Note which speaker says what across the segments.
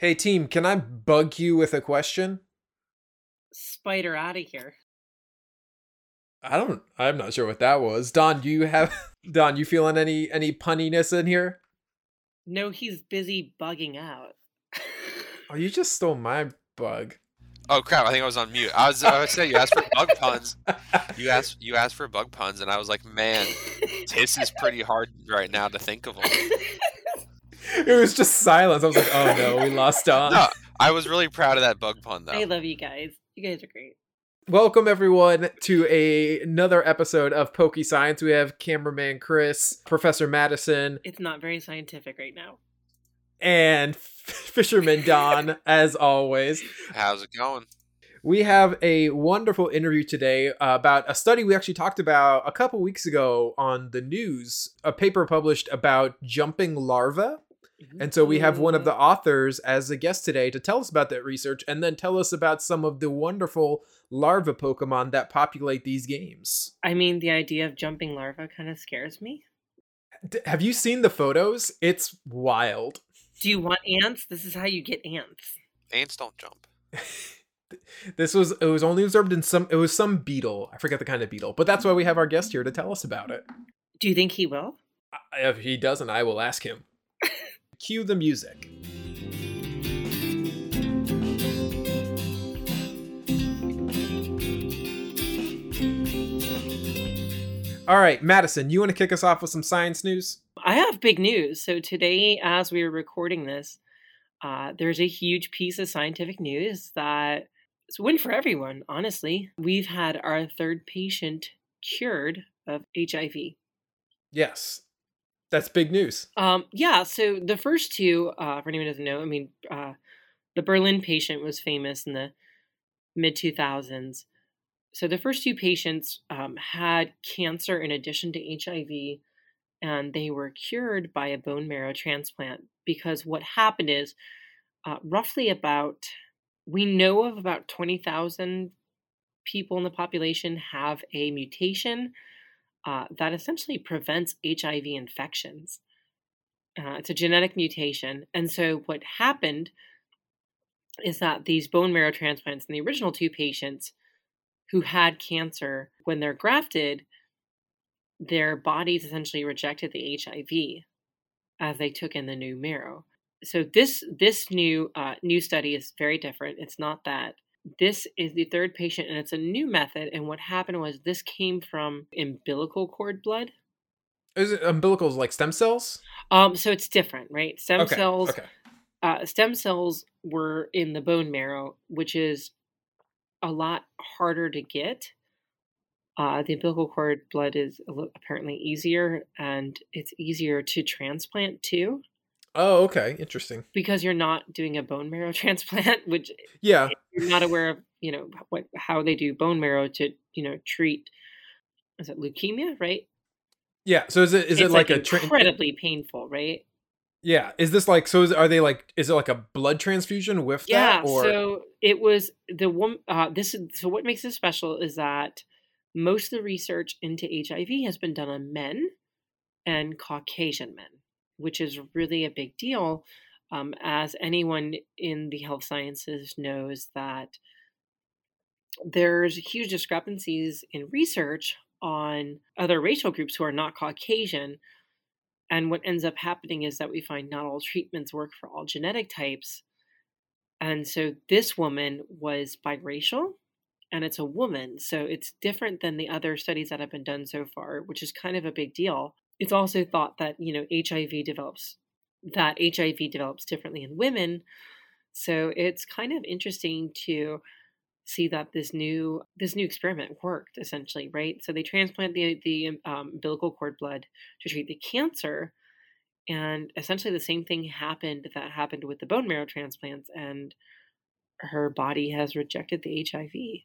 Speaker 1: Hey team, can I bug you with a question?
Speaker 2: Spider out of here.
Speaker 1: I don't I'm not sure what that was. Don, do you have Don, you feeling any any punniness in here?
Speaker 2: No, he's busy bugging out.
Speaker 1: Oh, you just stole my bug.
Speaker 3: Oh crap! I think I was on mute. I was. I was saying you asked for bug puns. You asked. You asked for bug puns, and I was like, man, this is pretty hard right now to think of them.
Speaker 1: It was just silence. I was like, oh no, we lost Don.
Speaker 3: No, I was really proud of that bug pun though.
Speaker 2: I love you guys. You guys are great.
Speaker 1: Welcome everyone to a, another episode of Pokey Science. We have cameraman Chris, Professor Madison,
Speaker 2: It's not very scientific right now.
Speaker 1: and Fisherman Don, as always.
Speaker 3: How's it going?
Speaker 1: We have a wonderful interview today about a study we actually talked about a couple weeks ago on the news, a paper published about jumping larvae. Mm-hmm. And so we have one of the authors as a guest today to tell us about that research and then tell us about some of the wonderful larva Pokemon that populate these games.
Speaker 2: I mean, the idea of jumping larva kind of scares me.
Speaker 1: D- have you seen the photos? It's wild.
Speaker 2: Do you want ants? This is how you get ants.
Speaker 3: Ants don't jump.
Speaker 1: This was it was only observed in some it was some beetle. I forget the kind of beetle, but that's why we have our guest here to tell us about it.
Speaker 2: Do you think he will?
Speaker 1: I- If he doesn't, I will ask him. Cue the music. All right, Madison, you want to kick us off with some science news?
Speaker 2: I have big news. So today, as we are recording this, uh, there's a huge piece of scientific news that it's a win for everyone. Honestly, we've had our third patient cured of HIV.
Speaker 1: Yes, that's big news.
Speaker 2: Um, yeah. So the first two, uh, for anyone who doesn't know, I mean, uh, the Berlin patient was famous in the mid 2000s. So the first two patients um, had cancer in addition to HIV, and they were cured by a bone marrow transplant because what happened is uh, roughly about, we know of about 20,000 people in the population have a mutation uh, that essentially prevents HIV infections. Uh, it's a genetic mutation. And so what happened is that these bone marrow transplants in the original two patients who had cancer, when they're grafted, their bodies essentially rejected the HIV as they took in the new marrow. So this this new uh, new study is very different. It's not that. This is the third patient, and it's a new method. And what happened was this came from umbilical cord blood.
Speaker 1: Is it umbilicals like stem cells?
Speaker 2: Um, so it's different, right? Stem
Speaker 1: okay.
Speaker 2: cells.
Speaker 1: Okay.
Speaker 2: Uh, stem cells were in the bone marrow, which is a lot harder to get. Uh, the umbilical cord blood is apparently easier, and it's easier to transplant too
Speaker 1: Oh, okay. Interesting.
Speaker 2: because you're not doing a bone marrow transplant, which
Speaker 1: Yeah.
Speaker 2: you're not aware of. You know what how they do bone marrow to you know treat. Is it leukemia? Right.
Speaker 1: Yeah. So is it is
Speaker 2: it's
Speaker 1: it like, a tra-
Speaker 2: incredibly painful, right?
Speaker 1: Yeah. Is this like so? Is, are they like? Is it like a blood transfusion with
Speaker 2: Yeah.
Speaker 1: that? Or
Speaker 2: So it was the one. Uh, this is so. What makes it special is that most of the research into HIV has been done on men and Caucasian men, which is really a big deal. Um, as anyone in the health sciences knows that there's huge discrepancies in research on other racial groups who are not Caucasian. And what ends up happening is that we find not all treatments work for all genetic types. And so this woman was biracial and it's a woman. So it's different than the other studies that have been done so far, which is kind of a big deal. It's also thought that, you know, HIV develops that HIV develops differently in women. So it's kind of interesting to see that this new this new experiment worked essentially, right? So they transplant the the um, umbilical cord blood to treat the cancer, and essentially the same thing happened that happened with the bone marrow transplants, and her body has rejected the HIV.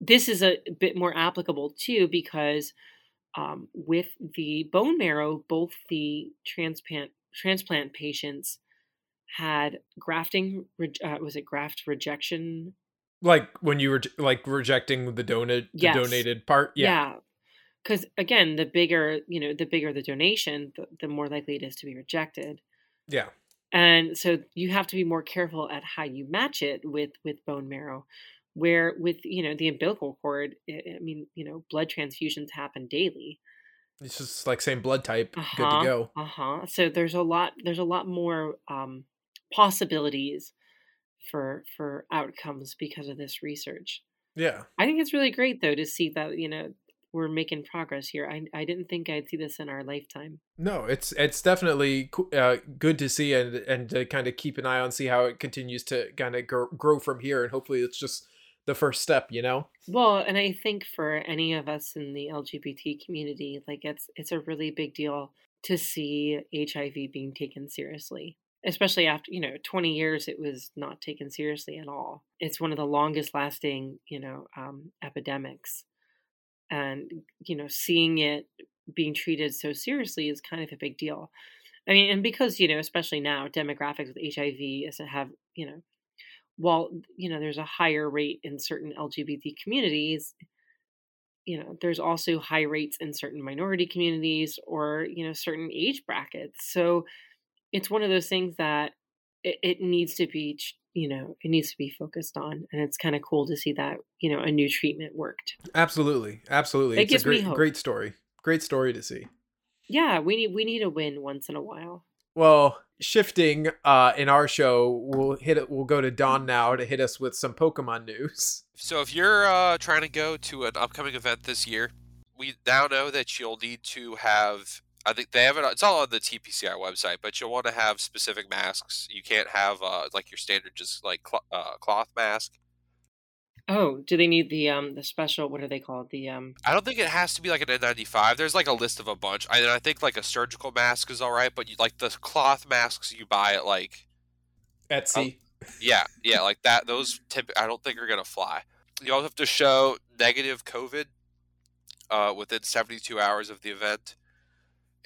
Speaker 2: This is a bit more applicable too because um, with the bone marrow, both the transplant transplant patients had grafting. re- Uh, was it graft rejection?
Speaker 1: like when you were like rejecting the donate the
Speaker 2: Yes.
Speaker 1: donated part? Yeah.
Speaker 2: Because again, the bigger you know, the bigger the donation, the, the more likely it is to be rejected.
Speaker 1: Yeah.
Speaker 2: and so you have to be more careful at how you match it with with bone marrow where with you know the umbilical cord i I mean you know blood transfusions happen daily.
Speaker 1: It's just like same blood type, good
Speaker 2: uh-huh
Speaker 1: to go.
Speaker 2: uh-huh. So there's a lot there's a lot more um possibilities for for outcomes because of this research.
Speaker 1: Yeah.
Speaker 2: i think it's really great though to see that you know we're making progress here. I i didn't think i'd see this in our lifetime.
Speaker 1: No, it's it's definitely uh, good to see and and to kind of keep an eye on, see how it continues to kind of grow, grow from here, and hopefully it's just the first step, you know.
Speaker 2: Well, and I think for any of us in the LGBT community, like it's it's a really big deal to see HIV being taken seriously. Especially after, you know, 20 years it was not taken seriously at all. It's one of the longest lasting, you know, um, epidemics. And, you know, seeing it being treated so seriously is kind of a big deal. I mean, and because, you know, especially now, demographics with HIV is to have, you know, while you know there's a higher rate in certain lgbt communities you know there's also high rates in certain minority communities or you know certain age brackets so it's one of those things that it, it needs to be you know it needs to be focused on and it's kind of cool to see that you know a new treatment worked
Speaker 1: Absolutely, absolutely.
Speaker 2: It
Speaker 1: it's
Speaker 2: gives
Speaker 1: a
Speaker 2: me hope.
Speaker 1: great story. Great story to see.
Speaker 2: yeah we need we need a win once in a while
Speaker 1: Well, shifting uh in our show, we'll hit it. We'll go to Don now to hit us with some Pokemon news.
Speaker 3: So if you're uh, trying to go to an upcoming event this year, we now know that you'll need to have. I think they have it. It's all on the TPCR website, but you'll want to have specific masks. You can't have uh, like your standard just like cl- uh, cloth mask.
Speaker 2: Oh do they need the um the special what are they called the um
Speaker 3: I don't think it has to be like an N95. There's like a list of a bunch. I, I think like a surgical mask is all right, but you, like the cloth masks you buy at like
Speaker 1: Etsy.
Speaker 3: Yeah, yeah, like that. Those tip I don't think are gonna fly. You also have to show negative COVID uh, within 72 hours of the event,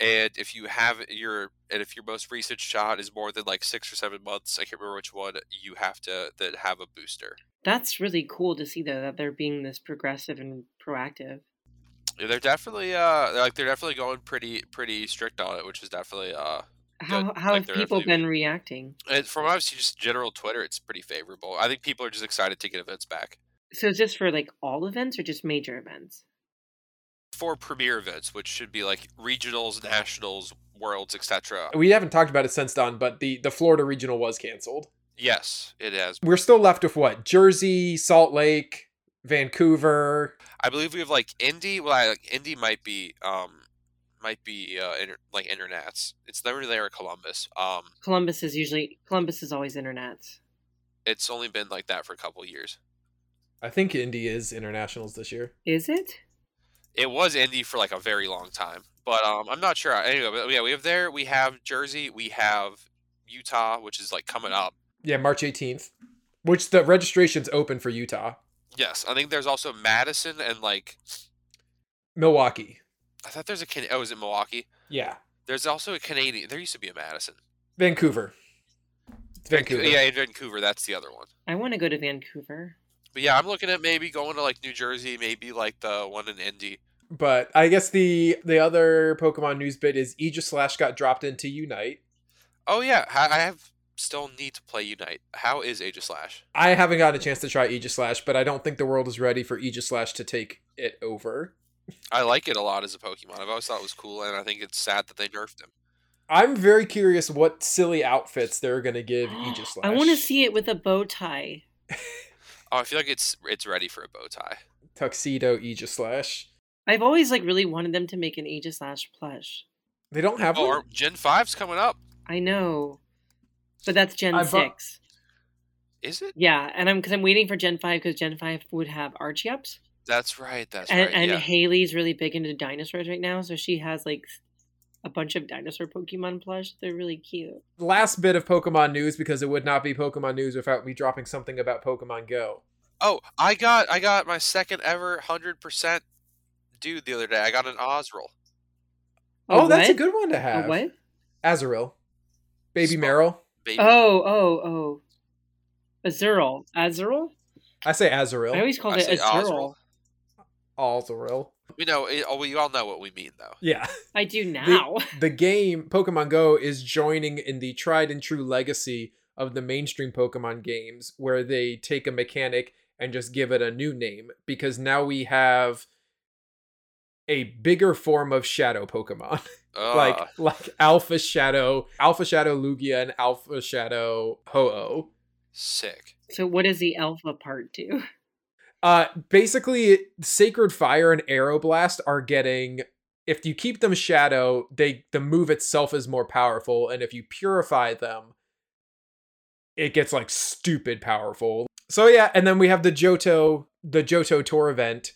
Speaker 3: and if you have your and if your most recent shot is more than like six or seven months, I can't remember which one, you have to that have a booster.
Speaker 2: that's really cool to see though that they're being this progressive and proactive
Speaker 3: Yeah, They're definitely uh like they're definitely going pretty pretty strict on it, which is definitely uh
Speaker 2: how
Speaker 3: Good.
Speaker 2: how
Speaker 3: Like,
Speaker 2: have people been reacting
Speaker 3: and from obviously just general Twitter, it's pretty favorable. I think people are just excited to get events back.
Speaker 2: So is this for like all events or just major events?
Speaker 3: For premier events, which should be like regionals, nationals, worlds, etc.
Speaker 1: We haven't talked about it since Don, but the the Florida regional was canceled.
Speaker 3: Yes, it has.
Speaker 1: We're still left with what? Jersey, Salt Lake, Vancouver.
Speaker 3: I believe we have like Indy. Well, I, like Indy might be um might be uh inter, like internats. It's never there at Columbus. Um,
Speaker 2: Columbus is usually Columbus is always internets.
Speaker 3: it's only been like that for a couple years.
Speaker 1: I think Indy is internationals this year.
Speaker 2: Is it?
Speaker 3: It was Indy for like a very long time, but um, I'm not sure. Anyway, but yeah, we have there. We have Jersey. We have Utah, which is like coming up.
Speaker 1: Yeah, March 18th, which the registration's open for Utah.
Speaker 3: Yes, I think there's also Madison and like
Speaker 1: Milwaukee.
Speaker 3: I thought there's a Can- oh, is it Milwaukee?
Speaker 1: Yeah.
Speaker 3: There's also a Canadian. There used to be a Madison.
Speaker 1: Vancouver. It's Vancouver.
Speaker 3: Yeah, in Vancouver. That's the other one.
Speaker 2: I want to go to Vancouver.
Speaker 3: But yeah, I'm looking at maybe going to like New Jersey, maybe like the one in Indy.
Speaker 1: But I guess the the other Pokemon news bit is Aegislash got dropped into Unite.
Speaker 3: Oh yeah, I I have still need to play Unite. How is Aegislash?
Speaker 1: I haven't gotten a chance to try Aegislash, but I don't think the world is ready for Aegislash to take it over.
Speaker 3: I like it a lot as a Pokemon. I've always thought it was cool, and I think it's sad that they nerfed him.
Speaker 1: I'm very curious what silly outfits they're gonna give Aegislash.
Speaker 2: I want to see it with a bow tie.
Speaker 3: Oh, I feel like it's it's ready for a bow tie.
Speaker 1: tuxedo Aegislash.
Speaker 2: I've always like really wanted them to make an Aegislash plush.
Speaker 1: They don't have
Speaker 3: Oh,
Speaker 1: one.
Speaker 3: Gen 5's coming up.
Speaker 2: I know, but that's Gen
Speaker 1: I bought-
Speaker 2: six.
Speaker 3: Is it?
Speaker 2: Yeah, and I'm because I'm waiting for Gen five because Gen five would have Archeops.
Speaker 3: That's right. That's
Speaker 2: and
Speaker 3: right.
Speaker 2: and
Speaker 3: yeah.
Speaker 2: Haley's really big into dinosaurs right now, so she has like a bunch of dinosaur Pokemon plush. They're really cute.
Speaker 1: Last bit of Pokemon news because it would not be Pokemon news without me dropping something about Pokemon Go.
Speaker 3: Oh, I got I got my second ever hundred percent dude the other day. I got an Osril.
Speaker 1: Oh, that's a good one to
Speaker 2: A
Speaker 1: have.
Speaker 2: what?
Speaker 1: Azurill. Baby
Speaker 3: Smart.
Speaker 1: Marill.
Speaker 3: Baby.
Speaker 2: Oh, oh, oh. Azurill. Azurill?
Speaker 1: I say Azurill.
Speaker 2: I always called
Speaker 3: I
Speaker 2: it
Speaker 3: say
Speaker 2: Azurill.
Speaker 3: Azurill.
Speaker 1: Azurill.
Speaker 3: We know. It, oh, we all know what we mean, though.
Speaker 1: Yeah.
Speaker 2: I do now.
Speaker 1: The game Pokemon Go is joining in the tried and true legacy of the mainstream Pokemon games where they take a mechanic and just give it a new name because now we have a bigger form of shadow Pokemon. like like Alpha Shadow, Alpha Shadow Lugia and Alpha Shadow Ho-Oh.
Speaker 3: sick.
Speaker 2: so what does the alpha part do?
Speaker 1: Uh basically Sacred Fire and Aeroblast are getting if you keep them shadow, they the move itself is more powerful and if you purify them it gets like stupid powerful. So yeah, and then we have the Johto the Johto tour event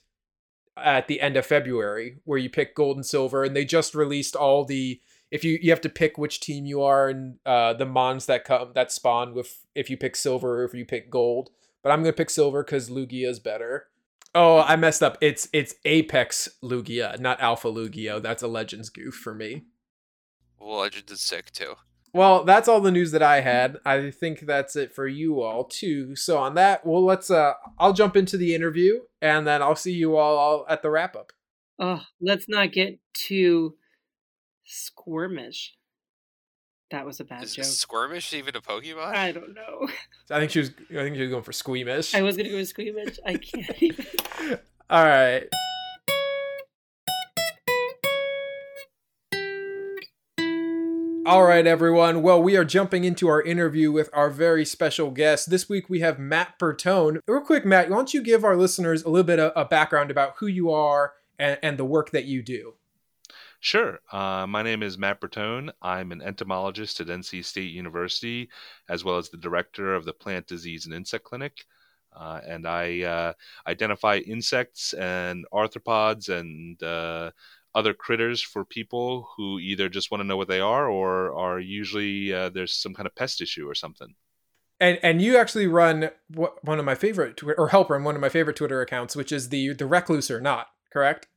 Speaker 1: at the end of February where you pick gold and silver and they just released all the if you you have to pick which team you are and uh the mons that come that spawn with if you pick silver or if you pick gold. But I'm gonna pick silver because Lugia is better. Oh, I messed up. It's it's Apex Lugia, not Alpha Lugia. That's a Legends goof for me.
Speaker 3: Well, Legend is sick too.
Speaker 1: Well, that's all the news that I had. I think that's it for you all too. So on that, well, let's. Uh, I'll jump into the interview, and then I'll see you all at the wrap up.
Speaker 2: Oh, let's not get too squirmish. That was a bad
Speaker 3: Is
Speaker 2: joke.
Speaker 3: Squirmish even a Pokemon?
Speaker 2: I don't know.
Speaker 1: I think she was. I think she was going for squeamish.
Speaker 2: I was gonna go with squeamish. I can't even.
Speaker 1: all right. All right, everyone. Well, we are jumping into our interview with our very special guest. This week we have Matt Bertone. Real quick, Matt, why don't you give our listeners a little bit of a background about who you are and, and the work that you do?
Speaker 4: Sure. Uh, my name is Matt Bertone. I'm an entomologist at NC State University, as well as the director of the Plant Disease and Insect Clinic. Uh, and I uh, identify insects and arthropods and uh, other critters for people who either just want to know what they are or are usually uh, there's some kind of pest issue or something.
Speaker 1: And and you actually run one of my favorite or help run one of my favorite Twitter accounts, which is the the Recluse or not, correct?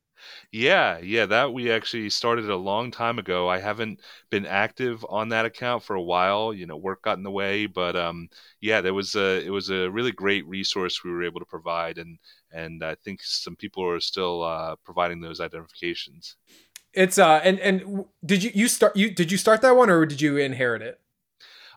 Speaker 4: Yeah, yeah, that we actually started a long time ago. I haven't been active on that account for a while. You know, work got in the way, but um, yeah, there was a it was a really great resource we were able to provide, and and I think some people are still uh, providing those identifications.
Speaker 1: It's uh and and did you you start you did you start that one or did you inherit it?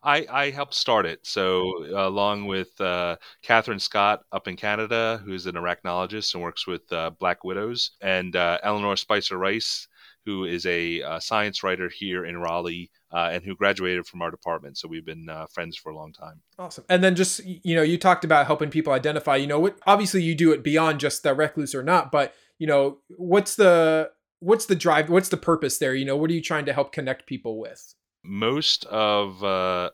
Speaker 4: I, I helped start it. So, along with uh, Catherine Scott up in Canada, who's an arachnologist and works with uh, Black Widows, and uh, Eleanor Spicer Rice, who is a uh, science writer here in Raleigh uh, and who graduated from our department. So, we've been uh, friends for a long time.
Speaker 1: Awesome. And then just you know, you talked about helping people identify. You know, what obviously you do it beyond just the recluse or not, but you know, what's the what's the drive? What's the purpose there? You know, what are you trying to help connect people with?
Speaker 4: Most of uh,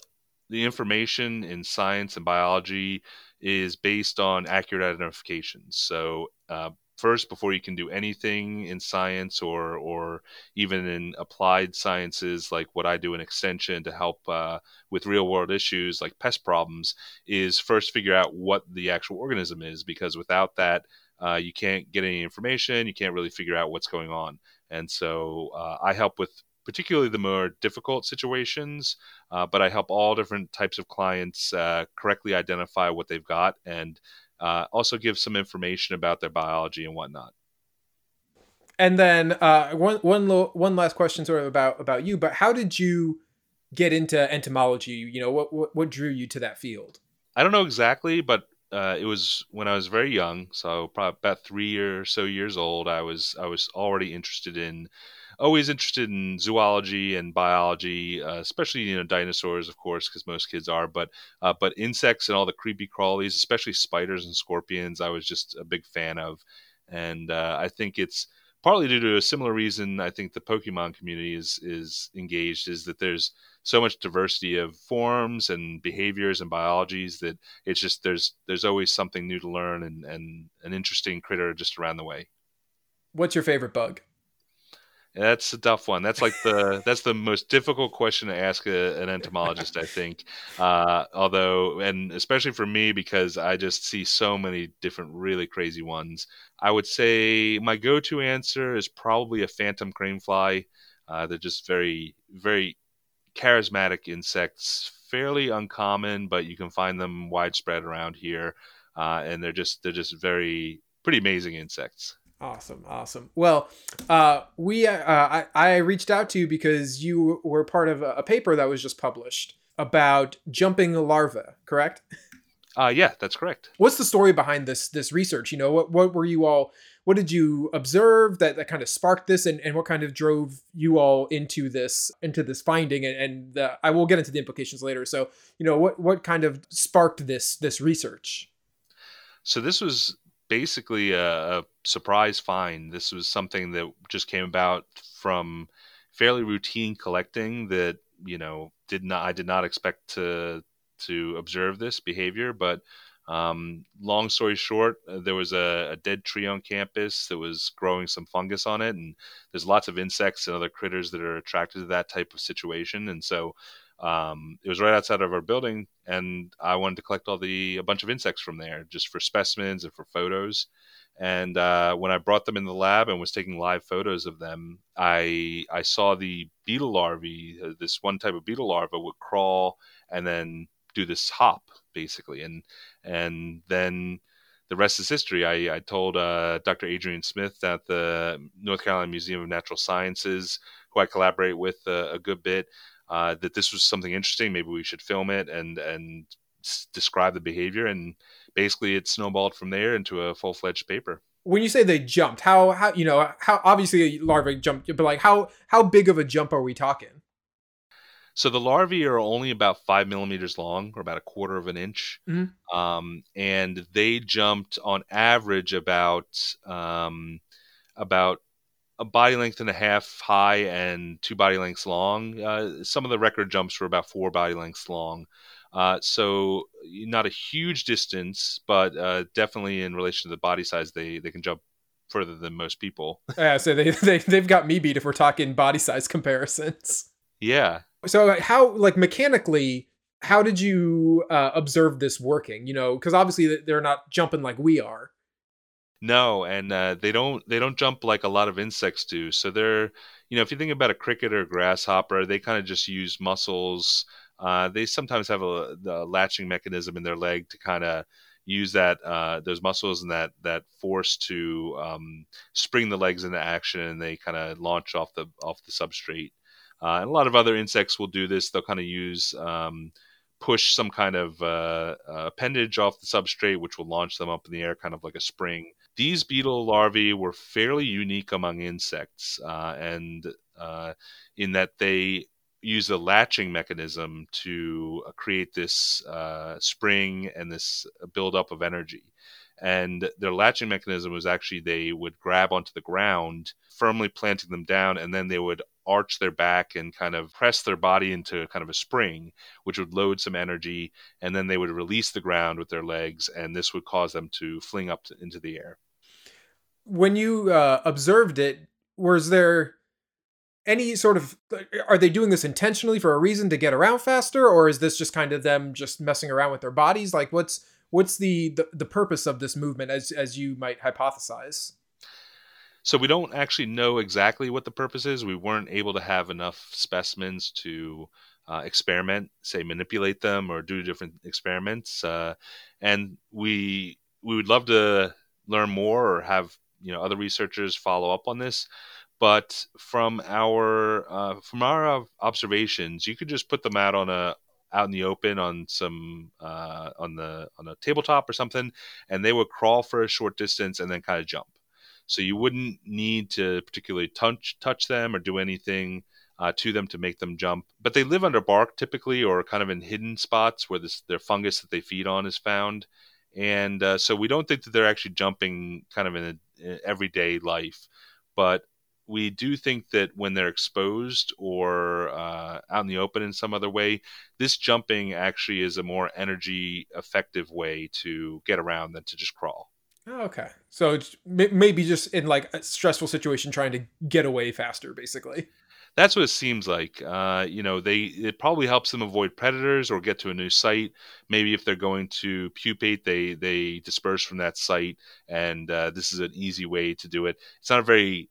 Speaker 4: the information in science and biology is based on accurate identifications. So, uh, first, before you can do anything in science or or even in applied sciences, like what I do in extension to help uh, with real world issues like pest problems, is first figure out what the actual organism is, because without that, uh, you can't get any information. You can't really figure out what's going on. And so, uh, I help with particularly the more difficult situations. Uh, but I help all different types of clients uh, correctly identify what they've got and uh, also give some information about their biology and whatnot.
Speaker 1: And then uh, one one lo- one last question, sort of about about you. But how did you get into entomology? You know, what what, what drew you to that field?
Speaker 4: I don't know exactly, but uh, it was when I was very young, so probably about three or so years old. I was I was already interested in always interested in zoology and biology, uh, especially you know dinosaurs, of course, because most kids are. But uh, but insects and all the creepy crawlies, especially spiders and scorpions, I was just a big fan of, and uh, I think it's partly due to a similar reason. I think the Pokemon community is is engaged is that there's so much diversity of forms and behaviors and biologies that it's just there's there's always something new to learn and and an interesting critter just around the way.
Speaker 1: What's your favorite bug?
Speaker 4: That's a tough one. That's like the that's the most difficult question to ask a, an entomologist, I think. Uh, although, and especially for me because I just see so many different really crazy ones. I would say my go-to answer is probably a phantom cranefly. Uh, they're just very very charismatic insects, fairly uncommon, but you can find them widespread around here, uh, and they're just they're just very pretty amazing insects.
Speaker 1: Awesome, awesome. Well, uh, we uh, I, I reached out to you because you were part of a, a paper that was just published about jumping larvae, correct?
Speaker 4: Uh, yeah, that's correct.
Speaker 1: What's the story behind this this research? You know, what what were you all what did you observe that, that kind of sparked this and, and what kind of drove you all into this into this finding and, and the, i will get into the implications later so you know what what kind of sparked this this research
Speaker 4: so this was basically a, a surprise find this was something that just came about from fairly routine collecting that you know did not i did not expect to to observe this behavior but um, long story short, uh, there was a, a, dead tree on campus that was growing some fungus on it, and there's lots of insects and other critters that are attracted to that type of situation. And so um, it was right outside of our building, and I wanted to collect all the a bunch of insects from there, just for specimens and for photos. And uh, when I brought them in the lab and was taking live photos of them, I I saw the beetle larvae. Uh, this one type of beetle larva would crawl and then do this hop basically, and and then the rest is history. I, I told uh, Dr. Adrian Smith at the North Carolina Museum of Natural Sciences, who I collaborate with uh, a good bit, uh, that this was something interesting. Maybe we should film it and and s- describe the behavior. And basically, it snowballed from there into a full fledged paper.
Speaker 1: When you say they jumped, how how you know how obviously larvae jumped, but like how how big of a jump are we talking?
Speaker 4: So the larvae are only about five millimeters long, or about a quarter of an inch,
Speaker 1: mm-hmm.
Speaker 4: um, and they jumped on average about um, about a body length and a half high and two body lengths long. Uh, some of the record jumps were about four body lengths long. Uh, so not a huge distance, but uh, definitely in relation to the body size, they they can jump further than most people.
Speaker 1: yeah, so they, they they've got me beat if we're talking body size comparisons.
Speaker 4: Yeah,
Speaker 1: so how like mechanically how did you uh, observe this working you know because obviously they're not jumping like we are
Speaker 4: no and uh, they don't they don't jump like a lot of insects do so they're you know if you think about a cricket or a grasshopper they kind of just use muscles uh, they sometimes have a, a, latching mechanism in their leg to kind of use that uh, those muscles and that that force to um, spring the legs into action and they kind of launch off the off the substrate uh, and a lot of other insects will do this. They'll kind of use um, push some kind of uh, uh, appendage off the substrate, which will launch them up in the air, kind of like a spring. These beetle larvae were fairly unique among insects, uh, and uh, in that they use a latching mechanism to uh, create this spring and this buildup of energy. And their latching mechanism was actually they would grab onto the ground firmly planting them down and then they would arch their back and kind of press their body into kind of a spring, which would load some energy, and then they would release the ground with their legs, and this would cause them to fling up to, into the air.
Speaker 1: When you uh, observed it, was there any sort of are they doing this intentionally for a reason to get around faster or is this just kind of them just messing around with their bodies like what's what's the the, the purpose of this movement as as you might hypothesize
Speaker 4: so we don't actually know exactly what the purpose is. We weren't able to have enough specimens to uh, experiment, say manipulate them or do different experiments. Uh, and we we would love to learn more or have you know other researchers follow up on this. But from our uh, from our observations, you could just put them out on a out in the open on some uh, on the on a tabletop or something, and they would crawl for a short distance and then kind of jump. So you wouldn't need to particularly touch touch them or do anything uh, to them to make them jump. But they live under bark typically, or kind of in hidden spots where this their fungus that they feed on is found. And uh, so we don't think that they're actually jumping kind of in, a, in everyday life, but we do think that when they're exposed or uh, out in the open in some other way, this jumping actually is a more energy effective way to get around than to just crawl.
Speaker 1: Oh, okay. So it's maybe just in like a stressful situation trying to get away faster, basically.
Speaker 4: That's what it seems like. Uh, you know, they it probably helps them avoid predators or get to a new site. Maybe if they're going to pupate, they they disperse from that site, and uh, this is an easy way to do it. It's not a very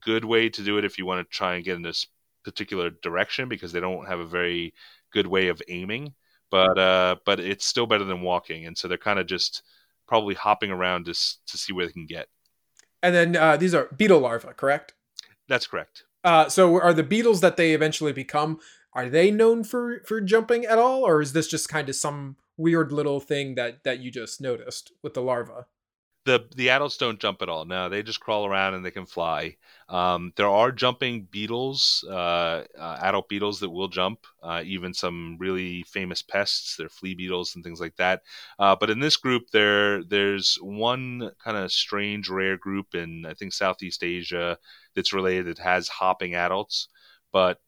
Speaker 4: good way to do it if you want to try and get in this particular direction because they don't have a very good way of aiming. But uh, but it's still better than walking, and so they're kind of just probably hopping around to to see where they can get.
Speaker 1: And then uh, these are beetle larvae, correct?
Speaker 4: That's correct.
Speaker 1: Uh, so are the beetles that they eventually become are they known for for jumping at all, or is this just kind of some weird little thing that that you just noticed with the larva?
Speaker 4: The the adults don't jump at all. No, they just crawl around and they can fly. Um, there are jumping beetles, uh, uh, adult beetles that will jump. Uh, even some really famous pests, they're flea beetles and things like that. Uh, but in this group, there there's one kind of strange, rare group in I think Southeast Asia that's related that has hopping adults, but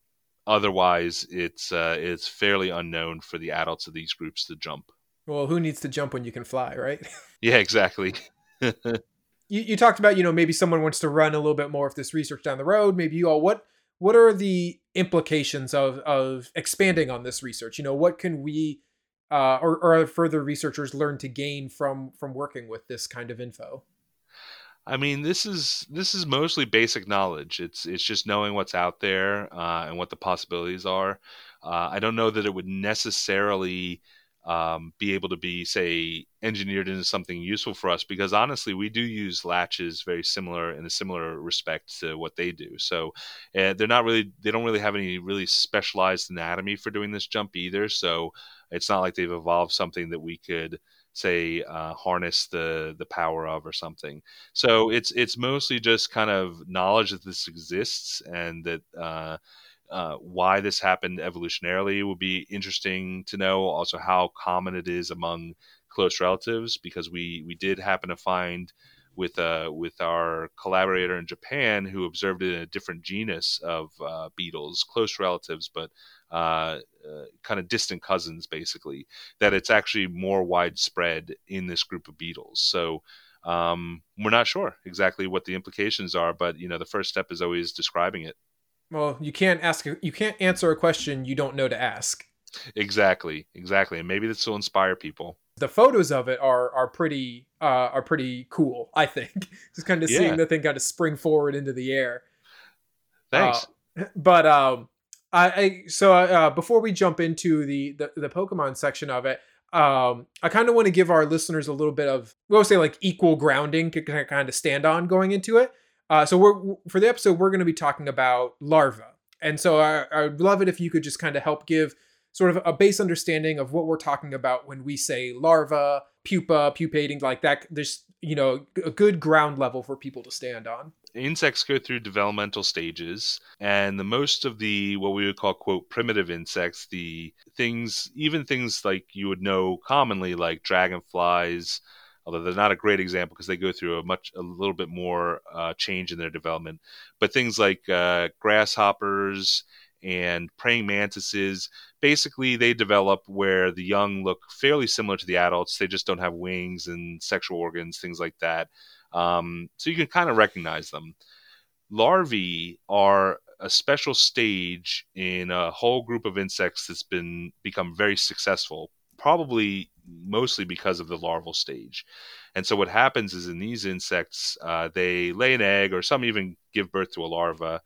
Speaker 4: otherwise it's uh, it's fairly unknown for the adults of these groups to jump.
Speaker 1: Well, who needs to jump when you can fly, right?
Speaker 4: Yeah, exactly.
Speaker 1: You, you talked about you know maybe someone wants to run a little bit more of this research down the road maybe you all what what are the implications of of expanding on this research you know what can we uh, or, or further researchers learn to gain from from working with this kind of info
Speaker 4: I mean, this is this is mostly basic knowledge. It's it's just knowing what's out there uh, and what the possibilities are. Uh, I don't know that it would necessarily um, be able to be, say, engineered into something useful for us because honestly, we do use latches very similar in a similar respect to what they do. So uh, they're not really, they don't really have any really specialized anatomy for doing this jump either. So it's not like they've evolved something that we could say uh, harness the the power of or something. So it's it's mostly just kind of knowledge that this exists and that uh, uh, why this happened evolutionarily would be interesting to know. Also, how common it is among close relatives, because we we did happen to find with uh, with our collaborator in Japan who observed it in a different genus of uh, beetles, close relatives, but uh, uh, kind of distant cousins, basically. That it's actually more widespread in this group of beetles. So. Um, we're not sure exactly what the implications are, but you know the first step is always describing it.
Speaker 1: Well, you can't ask. You can't answer a question you don't know to ask.
Speaker 4: Exactly, exactly, and maybe this will inspire people.
Speaker 1: The photos of it are are pretty uh, are pretty cool. I think just kind of yeah. seeing the thing kind of spring forward into the air.
Speaker 4: Thanks.
Speaker 1: Uh, but um, I, I so uh, before we jump into the, the the Pokemon section of it, um, I kind of want to give our listeners a little bit of we'll say like equal grounding to kind of stand on going into it. Uh, so we're for the episode we're going to be talking about larva, and so I, I'd love it if you could just kind of help give sort of a base understanding of what we're talking about when we say larva, pupa, pupating, like that. There's you know a good ground level for people to stand on.
Speaker 4: Insects go through developmental stages, and the most of the what we would call quote primitive insects, the things, even things like you would know commonly, like dragonflies, although they're not a great example because they go through a much a little bit more uh, change in their development. But things like uh, grasshoppers and praying mantises, basically they develop where the young look fairly similar to the adults. They just don't have wings and sexual organs, things like that. Um, so you can kind of recognize them. Larvae are a special stage in a whole group of insects that's been become very successful probably mostly because of the larval stage. And so what happens is in these insects, uh, they lay an egg, or some even give birth to a larva.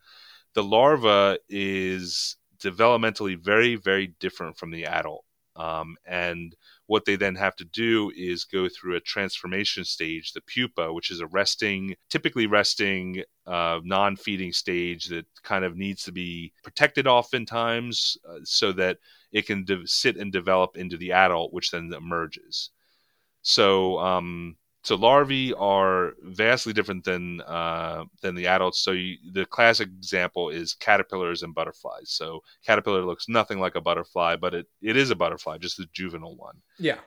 Speaker 4: The larva is developmentally very, very different from the adult. Um, and what they then have to do is go through a transformation stage, the pupa, which is a resting, typically resting, uh, non feeding stage that kind of needs to be protected oftentimes uh, so that it can de- sit and develop into the adult, which then emerges. So, um, so larvae are vastly different than uh, than the adults. So you, the classic example is caterpillars and butterflies. So caterpillar looks nothing like a butterfly, but it, it is a butterfly, just a juvenile one.
Speaker 1: Yeah.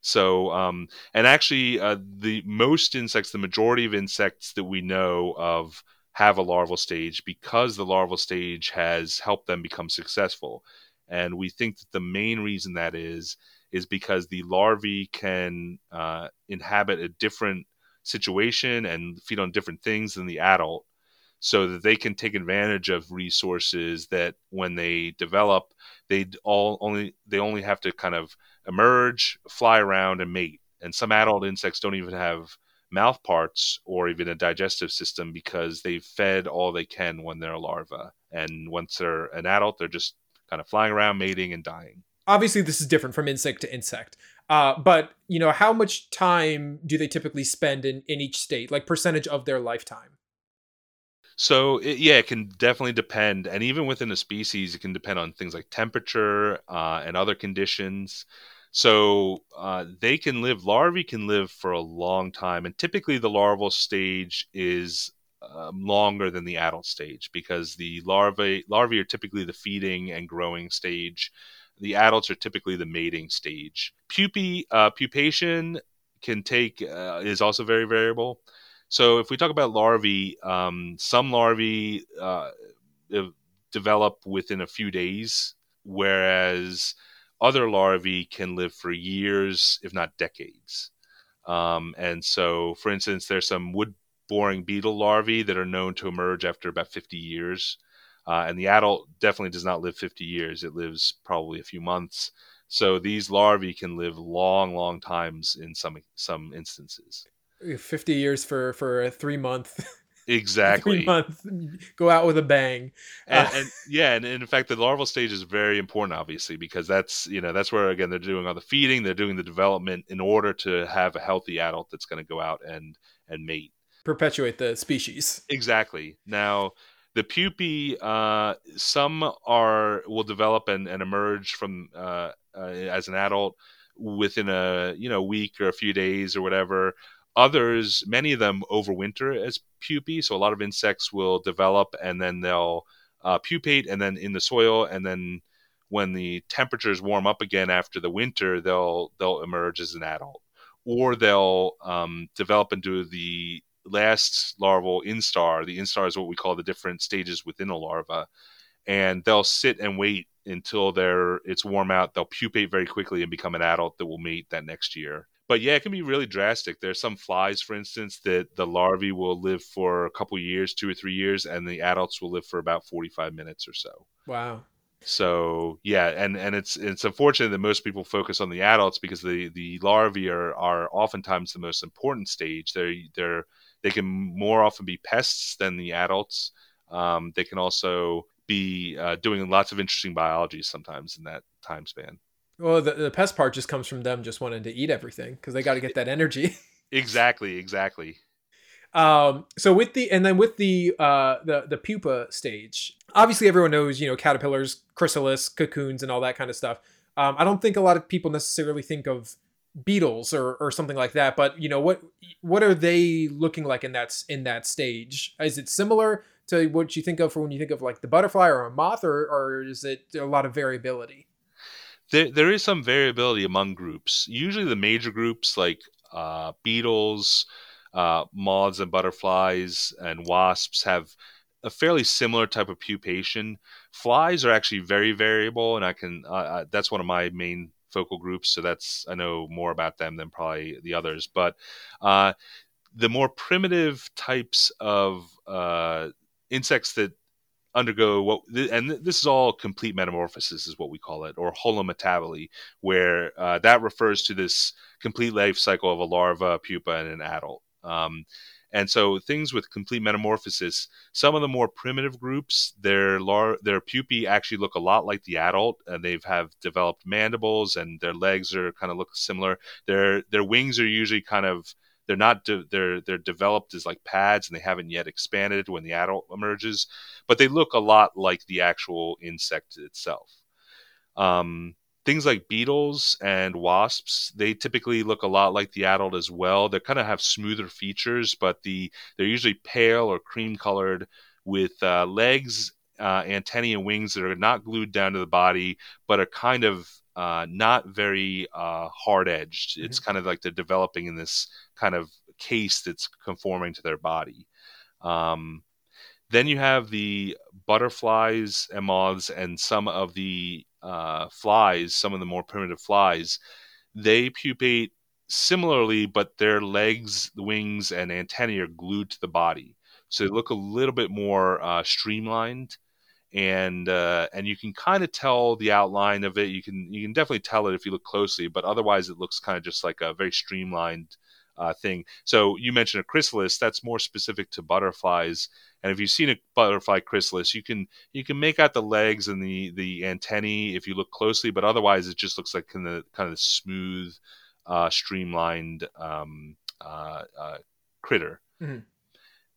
Speaker 4: So, um, and actually, uh, the most insects, the majority of insects that we know of, have a larval stage because the larval stage has helped them become successful. And we think that the main reason that is is because the larvae can uh, inhabit a different situation and feed on different things than the adult so that they can take advantage of resources that when they develop they all only they only have to kind of emerge fly around and mate and some adult insects don't even have mouth parts or even a digestive system because they've fed all they can when they're a larva and once they're an adult they're just kind of flying around, mating, and dying.
Speaker 1: Obviously, this is different from insect to insect. Uh, but you know, how much time do they typically spend in in each state, like percentage of their lifetime?
Speaker 4: So it, yeah, it can definitely depend, and even within a species, it can depend on things like temperature uh, and other conditions. So uh, they can live. Larvae can live for a long time, and typically the larval stage is um, longer than the adult stage because the larvae larvae are typically the feeding and growing stage. The adults are typically the mating stage. Pupae uh, pupation can take uh, is also very variable. So if we talk about larvae, um, some larvae uh, develop within a few days, whereas other larvae can live for years, if not decades. Um, and so, for instance, there's some wood boring beetle larvae that are known to emerge after about 50 years. Uh, and the adult definitely does not live 50 years, it lives probably a few months. So these larvae can live long, long times in some some instances.
Speaker 1: 50 years for for a three month.
Speaker 4: Exactly.
Speaker 1: Three month go out with a bang.
Speaker 4: And, uh, and yeah and, and, in fact the larval stage is very important obviously because that's you know that's where again they're doing all the feeding they're doing the development in order to have a healthy adult that's going to go out and and mate.
Speaker 1: Perpetuate the species.
Speaker 4: Exactly. Now the pupae uh, some are will develop and, and emerge from uh, uh, as an adult within a you know week or a few days or whatever Others, many of them overwinter as pupae. So a lot of insects will develop and then they'll uh, pupate and then in the soil and then when the temperatures warm up again after the winter, they'll they'll emerge as an adult, or they'll um, develop into the last larval instar. The instar is what we call the different stages within a larva, and they'll sit and wait until they're it's warm out. They'll pupate very quickly and become an adult that will mate that next year but yeah, it can be really drastic. There's some flies, for instance, that the larvae will live for a couple years, two or three years, and the adults will live for about 45 minutes or so.
Speaker 1: Wow.
Speaker 4: So yeah, and and it's it's unfortunate that most people focus on the adults because the the larvae are are oftentimes the most important stage. They're they're they can more often be pests than the adults. Um, they can also be uh, doing lots of interesting biology sometimes in that time span.
Speaker 1: Well, the, the pest part just comes from them just wanting to eat everything because they got to get that energy.
Speaker 4: exactly, exactly.
Speaker 1: Um, so with the and then with the uh the the pupa stage, obviously everyone knows you know caterpillars, chrysalis, cocoons, and all that kind of stuff. Um, I don't think a lot of people necessarily think of beetles or or something like that. But you know what what are they looking like in that in that stage? Is it similar to what you think of for when you think of like the butterfly or a moth, or or is it a lot of variability?
Speaker 4: there there is some variability among groups. Usually, the major groups like uh, beetles, uh, moths, and butterflies and wasps have a fairly similar type of pupation. Flies are actually very variable, and I can uh, that's one of my main focal groups. So that's I know more about them than probably the others. But uh, the more primitive types of uh, insects that undergo what and this is all complete metamorphosis is what we call it or holometaboly where uh, that refers to this complete life cycle of a larva pupa and an adult um, and so things with complete metamorphosis some of the more primitive groups their lar- their pupae actually look a lot like the adult and they've have developed mandibles and their legs are kind of look similar. Their their wings are usually kind of they're not de- they're they're developed as like pads and they haven't yet expanded when the adult emerges but they look a lot like the actual insect itself. Um, things like beetles and wasps they typically look a lot like the adult as well they kind of have smoother features but the they're usually pale or cream colored with uh, legs uh, antennae and wings that are not glued down to the body but are kind of uh, not very uh, hard edged. Mm-hmm. It's kind of like they're developing in this kind of case that's conforming to their body. Um, then you have the butterflies and moths and some of the uh, flies, some of the more primitive flies. They pupate similarly, but their legs, wings, and antennae are glued to the body. So they look a little bit more uh, streamlined and uh, and you can kind of tell the outline of it. You can you can definitely tell it if you look closely, but otherwise it looks kind of just like a very streamlined uh, thing. So you mentioned a chrysalis. That's more specific to butterflies. And if you've seen a butterfly chrysalis, you can you can make out the legs and the the antennae if you look closely. But otherwise, it just looks like kind of kind of smooth, uh, streamlined um, uh, uh, critter.
Speaker 1: Mm-hmm.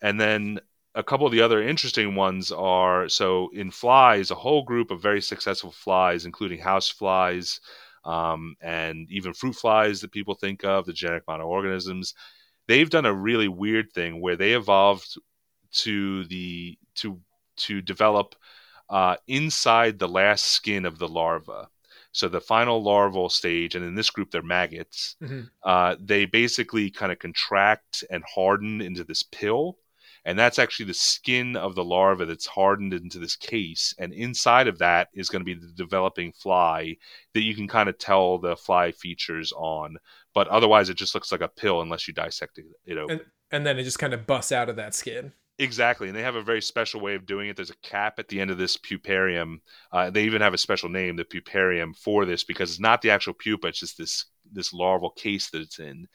Speaker 4: And then a couple of the other interesting ones are so in flies, a whole group of very successful flies, including house flies um, and even fruit flies that people think of, the genetic model organisms. They've done a really weird thing where they evolved to the to to develop uh, inside the last skin of the larva. So the final larval stage, and in this group they're maggots.
Speaker 1: Mm-hmm.
Speaker 4: Uh, they basically kind of contract and harden into this pill, and that's actually the skin of the larva that's hardened into this case. And inside of that is going to be the developing fly that you can kind of tell the fly features on. But otherwise it just looks like a pill unless you dissect it open.
Speaker 1: And, and then it just kind of busts out of that skin.
Speaker 4: Exactly, and they have a very special way of doing it. There's a cap at the end of this puparium. Uh, they even have a special name, the puparium, for this because it's not the actual pupa; it's just this this larval case that it's in,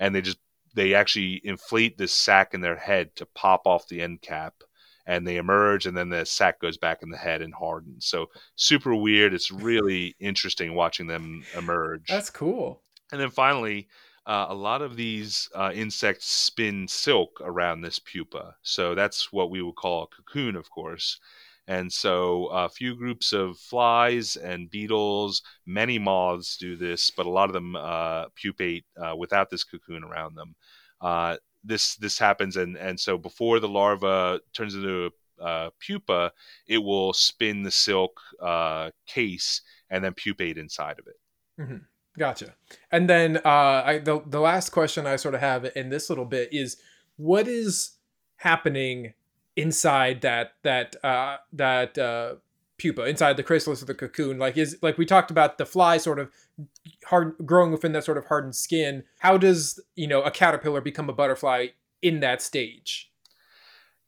Speaker 4: and they just they actually inflate this sac in their head to pop off the end cap and they emerge and then the sac goes back in the head and hardens. So super weird. It's really interesting watching them emerge.
Speaker 1: That's cool.
Speaker 4: And then finally uh, a lot of these uh, insects spin silk around this pupa. So that's what we would call a cocoon of course. And so a few groups of flies and beetles, many moths do this, but a lot of them uh, pupate uh, without this cocoon around them. Uh, this this happens, and and so before the larva turns into a uh, pupa, it will spin the silk uh, case and then pupate inside of it.
Speaker 1: Mm-hmm. Gotcha. And then uh, I, the the last question I sort of have in this little bit is, what is happening inside that that uh, that uh, pupa, inside the chrysalis of the cocoon. Like is like we talked about the fly sort of hard growing within that sort of hardened skin. How does you know a caterpillar become a butterfly in that stage?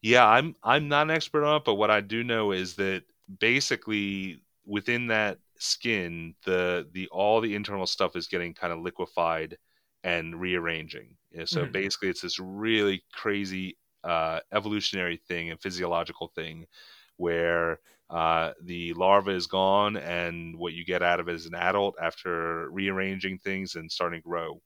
Speaker 4: Yeah, I'm I'm not an expert on it, but what I do know is that basically within that skin, the the all the internal stuff is getting kind of liquefied and rearranging. so mm-hmm. basically, it's this really crazy uh, evolutionary thing and physiological thing where uh, the larva is gone and what you get out of it is an adult after rearranging things and starting to grow.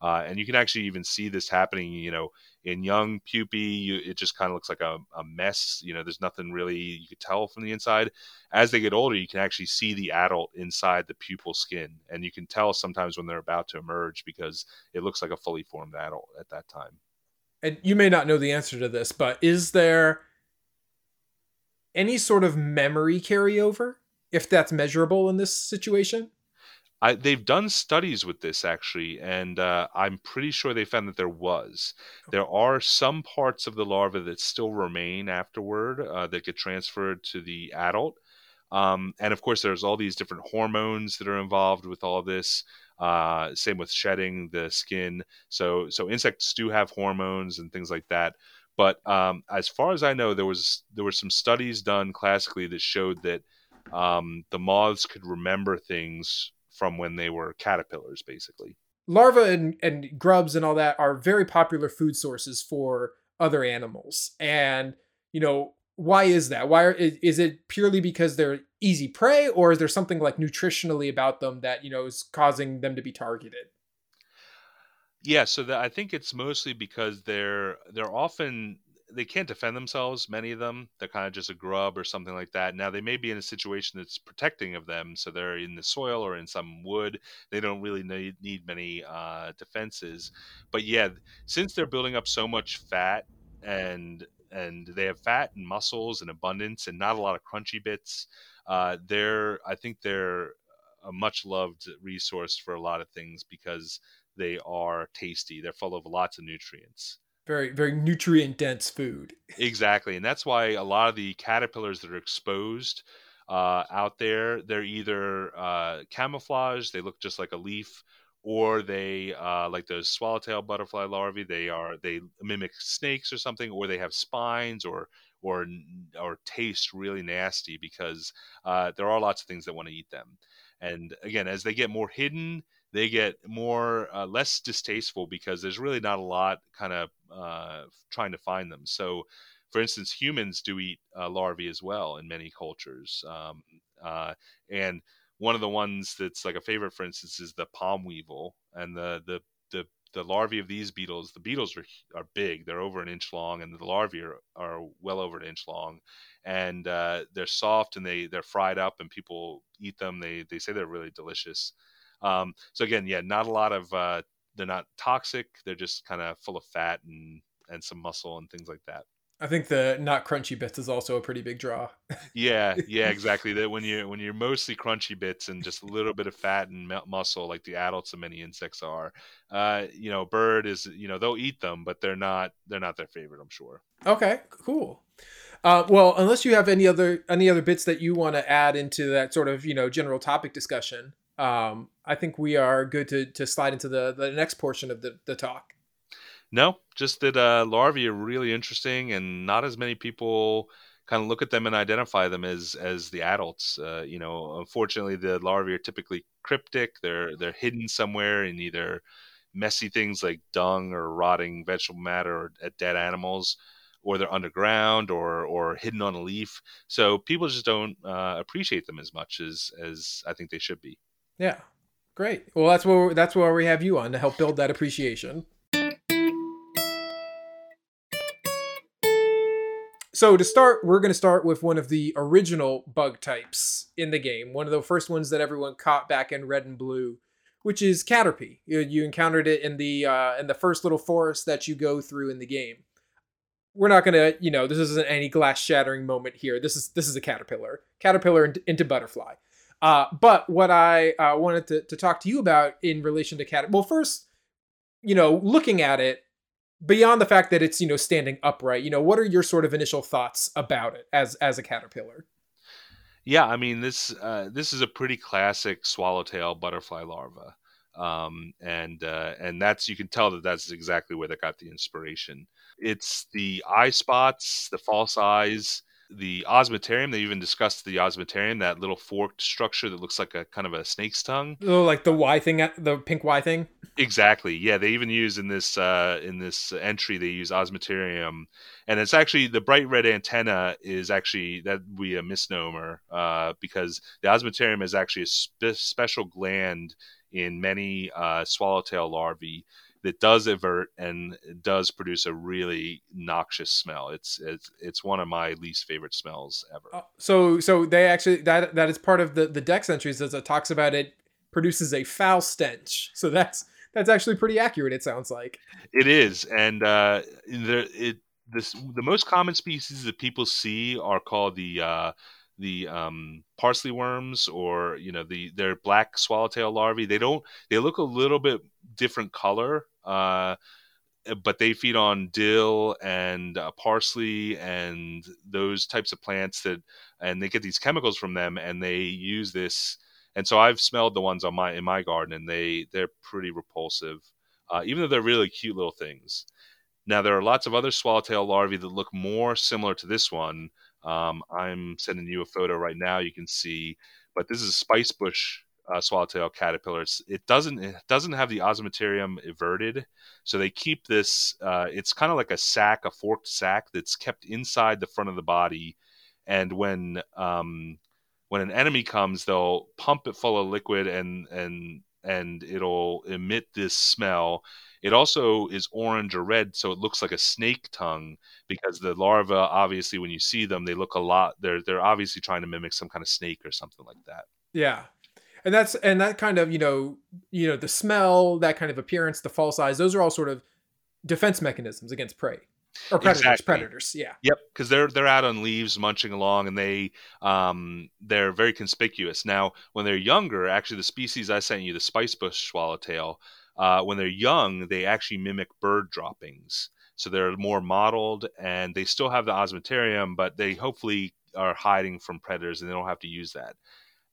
Speaker 4: Uh, and you can actually even see this happening, you know, in young pupae, you, it just kind of looks like a, a, mess. You know, there's nothing really you could tell from the inside. As they get older, you can actually see the adult inside the pupal skin. And you can tell sometimes when they're about to emerge because it looks like a fully formed adult at that time
Speaker 1: and you may not know the answer to this, but is there any sort of memory carryover, if that's measurable in this situation?
Speaker 4: I, they've done studies with this actually, and uh, I'm pretty sure they found that there was. There are some parts of the larva that still remain afterward uh, that get transferred to the adult. Um, and of course, there's all these different hormones that are involved with all this. Uh, same with shedding the skin. So so insects do have hormones and things like that. But um, as far as I know, there was there were some studies done classically that showed that um, the moths could remember things from when they were caterpillars, basically.
Speaker 1: Larvae and, and grubs and all that are very popular food sources for other animals, and you know why is that? Why are, is it purely because they're easy prey, or is there something like nutritionally about them that you know is causing them to be targeted?
Speaker 4: Yeah, so the, I think it's mostly because they're they're often they can't defend themselves. Many of them they're kind of just a grub or something like that. Now they may be in a situation that's protecting of them, so they're in the soil or in some wood. They don't really need, need many uh, defenses. But yeah, since they're building up so much fat and and they have fat and muscles in abundance and not a lot of crunchy bits. Uh, they're, I think they're a much loved resource for a lot of things because they are tasty. They're full of lots of nutrients.
Speaker 1: Very, very nutrient dense food.
Speaker 4: exactly. And that's why a lot of the caterpillars that are exposed uh, out there, they're either uh, camouflage, they look just like a leaf, or they uh, like those swallowtail butterfly larvae they are they mimic snakes or something or they have spines or or or taste really nasty because uh, there are lots of things that want to eat them and again, as they get more hidden, they get more uh, less distasteful because there's really not a lot kind of uh, trying to find them. So, for instance, humans do eat uh, larvae as well in many cultures, um, uh, and one of the ones that's like a favorite, for instance, is the palm weevil, and the the the the larvae of these beetles, the beetles are are big. They're over an inch long, and the larvae are, are well over an inch long, and uh, they're soft and they they're fried up, and people eat them. They they say they're really delicious. Um, so again, yeah, not a lot of uh, they're not toxic. They're just kind of full of fat and and some muscle and things like that.
Speaker 1: I think the not crunchy bits is also a pretty big draw.
Speaker 4: yeah, yeah, exactly. That when you when you're mostly crunchy bits and just a little bit of fat and muscle, like the adults of many insects are, uh, you know, bird is you know they'll eat them, but they're not they're not their favorite. I'm sure.
Speaker 1: Okay, cool. Uh, well, unless you have any other any other bits that you want to add into that sort of you know general topic discussion, um, I think we are good to to slide into the the next portion of the the talk.
Speaker 4: No, just that uh, larvae are really interesting, and not as many people kind of look at them and identify them as as the adults. Uh, you know, unfortunately, the larvae are typically cryptic. They're they're hidden somewhere in either messy things like dung or rotting vegetable matter or uh, dead animals, or they're underground or or hidden on a leaf. So people just don't uh, appreciate them as much as as I think they should be.
Speaker 1: Yeah, great. Well, that's where that's where we have you on to help build that appreciation. So to start, we're going to start with one of the original bug types in the game. One of the first ones that everyone caught back in Red and Blue, which is Caterpie. You, you encountered it in the uh, in the first little forest that you go through in the game. We're not going to, you know, this isn't any glass shattering moment here. This is this is a caterpillar, caterpillar into, into butterfly. Uh, but what I uh, wanted to, to talk to you about in relation to cat, well, first, you know, looking at it, beyond the fact that it's you know standing upright you know what are your sort of initial thoughts about it as as a caterpillar?
Speaker 4: Yeah i mean this uh, this is a pretty classic swallowtail butterfly larva. Um, and uh, and that's you can tell that that's exactly where they got the inspiration. It's the eye spots the false eyes the osmeterium they even discussed the osmeterium that little forked structure that looks like a kind of a snake's tongue.
Speaker 1: Oh like the y thing the pink y thing?
Speaker 4: Exactly yeah they even use in this uh in this entry they use osmeterium and it's actually the bright red antenna is actually that we a misnomer uh because the osmeterium is actually a spe- special gland in many uh, swallowtail larvae that does evert and does produce a really noxious smell. It's it's it's one of my least favorite smells ever. Uh,
Speaker 1: so so they actually that that is part of the the dex entries as it talks about it produces a foul stench. So that's that's actually pretty accurate. It sounds like
Speaker 4: it is, and uh, the it this the most common species that people see are called the uh, the um, parsley worms or you know the their black swallowtail larvae. They don't they look a little bit different color uh, but they feed on dill and uh, parsley and those types of plants that, and they get these chemicals from them, and they use this. And so I've smelled the ones on my in my garden, and they they're pretty repulsive, uh, even though they're really cute little things. Now there are lots of other swallowtail larvae that look more similar to this one. Um, I'm sending you a photo right now. You can see, but this is a spice bush uh, swallowtail caterpillars. It doesn't it doesn't have the osmeterium everted, so they keep this. Uh, it's kind of like a sac, a forked sac that's kept inside the front of the body, and when um, when an enemy comes, they'll pump it full of liquid and and and it'll emit this smell. It also is orange or red, so it looks like a snake tongue because the larva, obviously, when you see them, they look a lot. They're they're obviously trying to mimic some kind of snake or something like that.
Speaker 1: Yeah, and that's and that kind of you know you know the smell that kind of appearance the false eyes those are all sort of defense mechanisms against prey or predators exactly. predators yeah.
Speaker 4: Yep because they're they're out on leaves munching along and they um they're very conspicuous. Now when they're younger actually the species i sent you the spicebush swallowtail uh, when they're young they actually mimic bird droppings. So they're more modeled and they still have the osmeterium but they hopefully are hiding from predators and they don't have to use that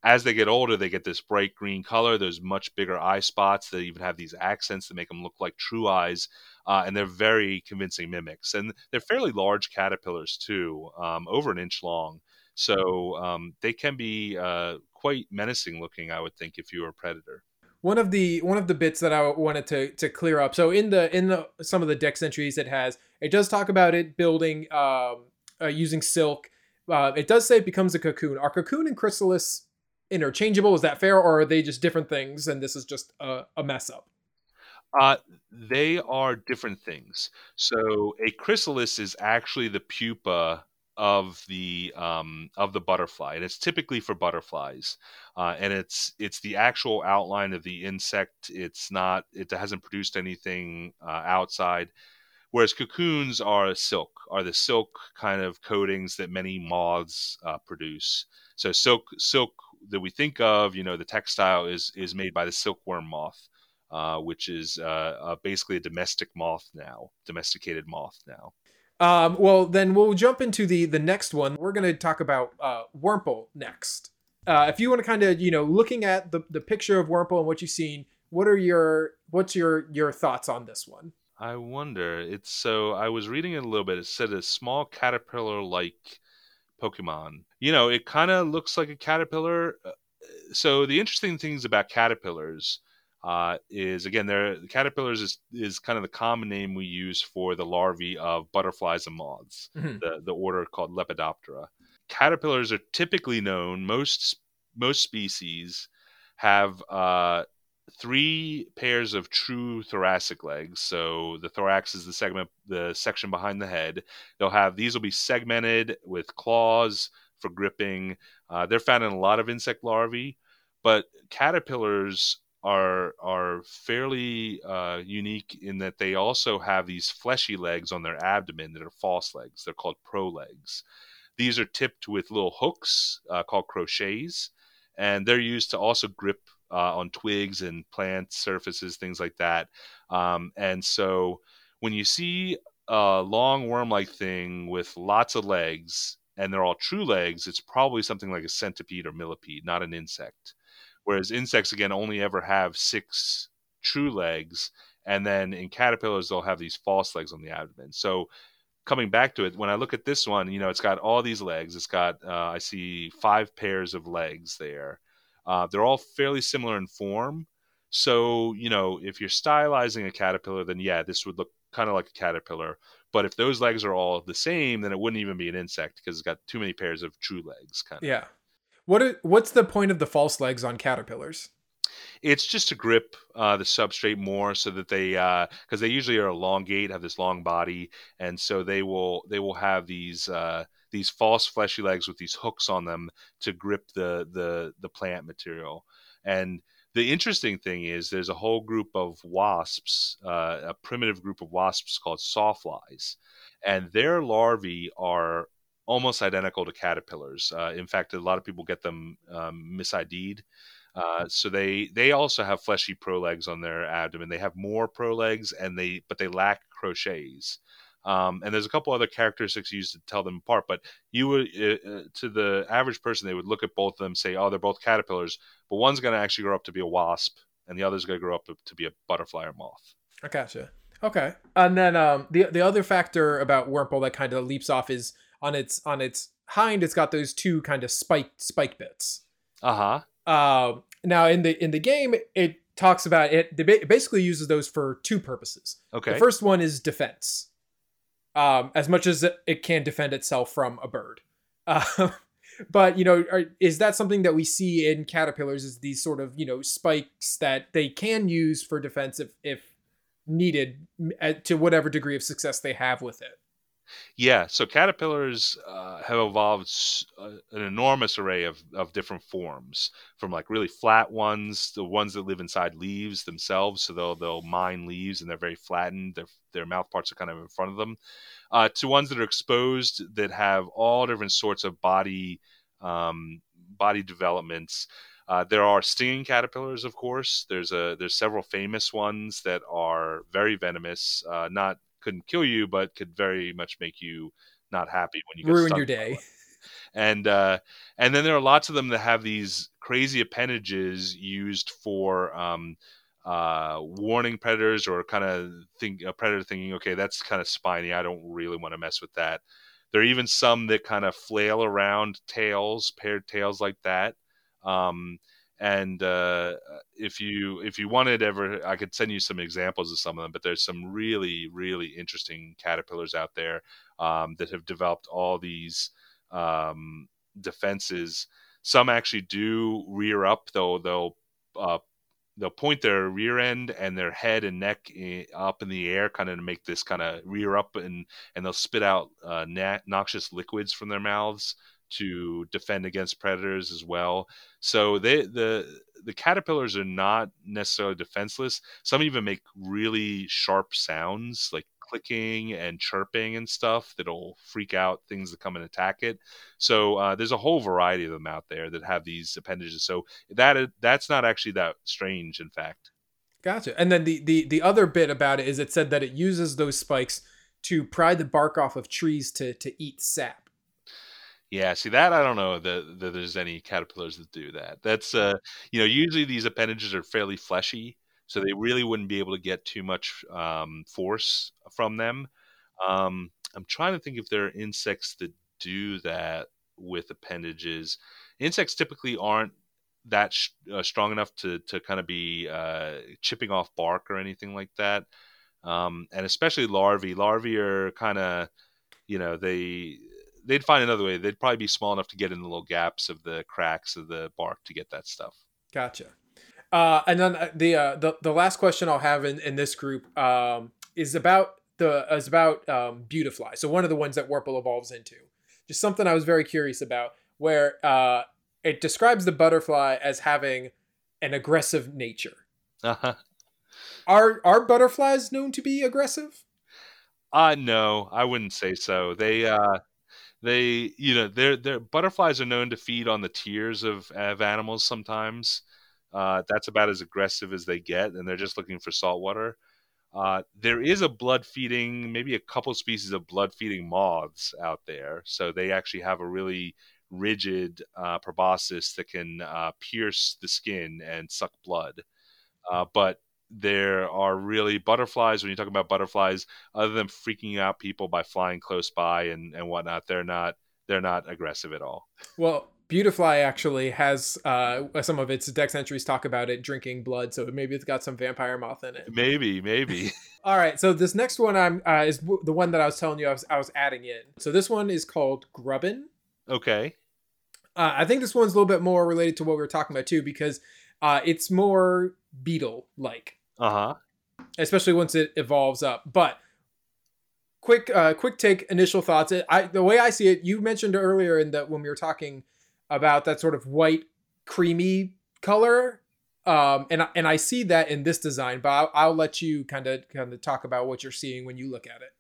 Speaker 4: as they get older, they get this bright green color. There's much bigger eye spots. They even have these accents that make them look like true eyes, uh, and they're very convincing mimics. And they're fairly large caterpillars too, um, over an inch long. So um, they can be uh, quite menacing looking. I would think if you were a predator.
Speaker 1: One of the one of the bits that I wanted to to clear up. So in the in the some of the dex entries it has, it does talk about it building um, uh, using silk. Uh, it does say it becomes a cocoon. Are cocoon and chrysalis interchangeable? Is that fair, or are they just different things? And this is just a, a mess up.
Speaker 4: Uh, they are different things. So a chrysalis is actually the pupa of the um, of the butterfly, and it's typically for butterflies, uh, and it's it's the actual outline of the insect. It's not it hasn't produced anything uh, outside. Whereas cocoons are silk, are the silk kind of coatings that many moths uh, produce. So silk silk that we think of, you know, the textile is is made by the silkworm moth uh, which is uh, uh, basically a domestic moth now, domesticated moth now.
Speaker 1: Um, well, then we'll jump into the the next one. We're going to talk about uh, Wurmple next. Uh, if you want to kind of you know looking at the the picture of Wurmple and what you've seen, what are your what's your your thoughts on this one?
Speaker 4: I wonder. It's so I was reading it a little bit. It said a small caterpillar like Pokemon. You know, it kind of looks like a caterpillar. Uh, so the interesting things about caterpillars uh, is again there the caterpillars is, is kind of the common name we use for the larvae of butterflies and moths mm-hmm. the, the order called lepidoptera caterpillars are typically known most most species have uh, three pairs of true thoracic legs so the thorax is the segment the section behind the head they'll have these will be segmented with claws for gripping uh, they're found in a lot of insect larvae but caterpillars are are fairly uh, unique in that they also have these fleshy legs on their abdomen that are false legs. They're called prolegs. These are tipped with little hooks uh, called crochets, and they're used to also grip uh, on twigs and plant surfaces, things like that. Um, and so when you see a long worm-like thing with lots of legs, and they're all true legs, it's probably something like a centipede or millipede, not an insect. Whereas insects again only ever have six true legs and then in caterpillars they'll have these false legs on the abdomen. So coming back to it when i look at this one you know it's got all these legs. It's got uh, i see five pairs of legs there uh, they're all fairly similar in form. So you know if you're stylizing a caterpillar then yeah this would look kind of like a caterpillar. But if those legs are all the same then it wouldn't even be an insect because it's got too many pairs of true legs kind of
Speaker 1: yeah. What are, what's the point of the false legs on caterpillars?
Speaker 4: It's just to grip uh, the substrate more, so that they because uh, they usually are elongate, have this long body, and so they will they will have these uh, these false fleshy legs with these hooks on them to grip the the the plant material. And the interesting thing is there's a whole group of wasps, uh, a primitive group of wasps called sawflies, and their larvae are almost identical to caterpillars. Uh, in fact, a lot of people get them um, misid'd. Uh, so they they also have fleshy prolegs on their abdomen. They have more prolegs, and they but they lack crochets. Um, and there's a couple other characteristics used to tell them apart. But you would, uh, uh, to the average person, they would look at both of them, say, "Oh, they're both caterpillars," but one's going to actually grow up to be a wasp, and the other's going to grow up to, to be a butterfly or moth.
Speaker 1: I gotcha. Okay, and then um, the the other factor about Wurmple that kind of leaps off is on its on its hind it's got those two kind of spike spike bits
Speaker 4: uh-huh
Speaker 1: uh, now in the in the game it talks about it it basically uses those for two purposes
Speaker 4: okay
Speaker 1: the first one is defense um, as much as it can defend itself from a bird. Uh, but you know are, is that something that we see in caterpillars is these sort of you know spikes that they can use for defense if, if needed to whatever degree of success they have with it
Speaker 4: yeah, so caterpillars uh, have evolved uh, an enormous array of, of different forms, from like really flat ones, the ones that live inside leaves themselves, so they'll they'll mine leaves and they're very flattened. Their their mouth parts are kind of in front of them, uh, to ones that are exposed that have all different sorts of body um, body developments. Uh, there are stinging caterpillars, of course. There's a there's several famous ones that are very venomous. Uh, not couldn't kill you, but could very much make you not happy when you get
Speaker 1: ruin your day.
Speaker 4: And uh, and then there are lots of them that have these crazy appendages used for um, uh, warning predators or kind of think a predator thinking, okay, that's kind of spiny. I don't really want to mess with that. There are even some that kind of flail around tails, paired tails like that. Um, and uh, if you if you wanted ever, I could send you some examples of some of them. But there's some really really interesting caterpillars out there um, that have developed all these um, defenses. Some actually do rear up, though. They'll uh, they'll point their rear end and their head and neck in, up in the air, kind of to make this kind of rear up, and and they'll spit out uh, na- noxious liquids from their mouths to defend against predators as well. So they the the caterpillars are not necessarily defenseless. Some even make really sharp sounds like clicking and chirping and stuff that'll freak out things that come and attack it. So uh, there's a whole variety of them out there that have these appendages. So that that's not actually that strange, in fact.
Speaker 1: Gotcha. And then the the the other bit about it is it said that it uses those spikes to pry the bark off of trees to to eat sap.
Speaker 4: Yeah, see that I don't know that, that there's any caterpillars that do that. That's uh, you know, usually these appendages are fairly fleshy, so they really wouldn't be able to get too much um, force from them. Um, I'm trying to think if there are insects that do that with appendages. Insects typically aren't that sh- uh, strong enough to to kind of be uh, chipping off bark or anything like that. Um, and especially larvae. Larvae are kind of, you know, they they'd find another way. They'd probably be small enough to get in the little gaps of the cracks of the bark to get that stuff.
Speaker 1: Gotcha. Uh, and then uh, the, uh, the the last question I'll have in, in this group um, is about the is about um, Beautifly. So one of the ones that Wurmple evolves into. Just something I was very curious about, where uh, it describes the butterfly as having an aggressive nature.
Speaker 4: Uh-huh.
Speaker 1: Are are butterflies known to be aggressive?
Speaker 4: Uh no, I wouldn't say so. They uh they you know they're, they're butterflies are known to feed on the tears of, of animals sometimes. Uh, that's about as aggressive as they get and they're just looking for salt water. Uh, there is a blood feeding maybe a couple species of blood feeding moths out there. So they actually have a really rigid uh, proboscis that can uh, pierce the skin and suck blood. Uh, but there are really butterflies when you talk about butterflies other than freaking out people by flying close by and, and whatnot they're not they're not aggressive at all.
Speaker 1: Well beautifly actually has uh, some of its dex entries talk about it drinking blood so maybe it's got some vampire moth in it.
Speaker 4: Maybe maybe.
Speaker 1: All right so this next one i'm uh, is the one that i was telling you i was, I was adding in. So this one is called grubbin.
Speaker 4: Okay.
Speaker 1: Uh, i think this one's a little bit more related to what we were talking about too because uh, it's more beetle like
Speaker 4: uh huh.
Speaker 1: Especially once it evolves up. But quick, uh, quick take, initial thoughts. I the way I see it, you mentioned earlier in that when we were talking about that sort of white, creamy color. Um, and and I see that in this design, but I'll, I'll let you kind of kind of talk about what you're seeing when you look at it.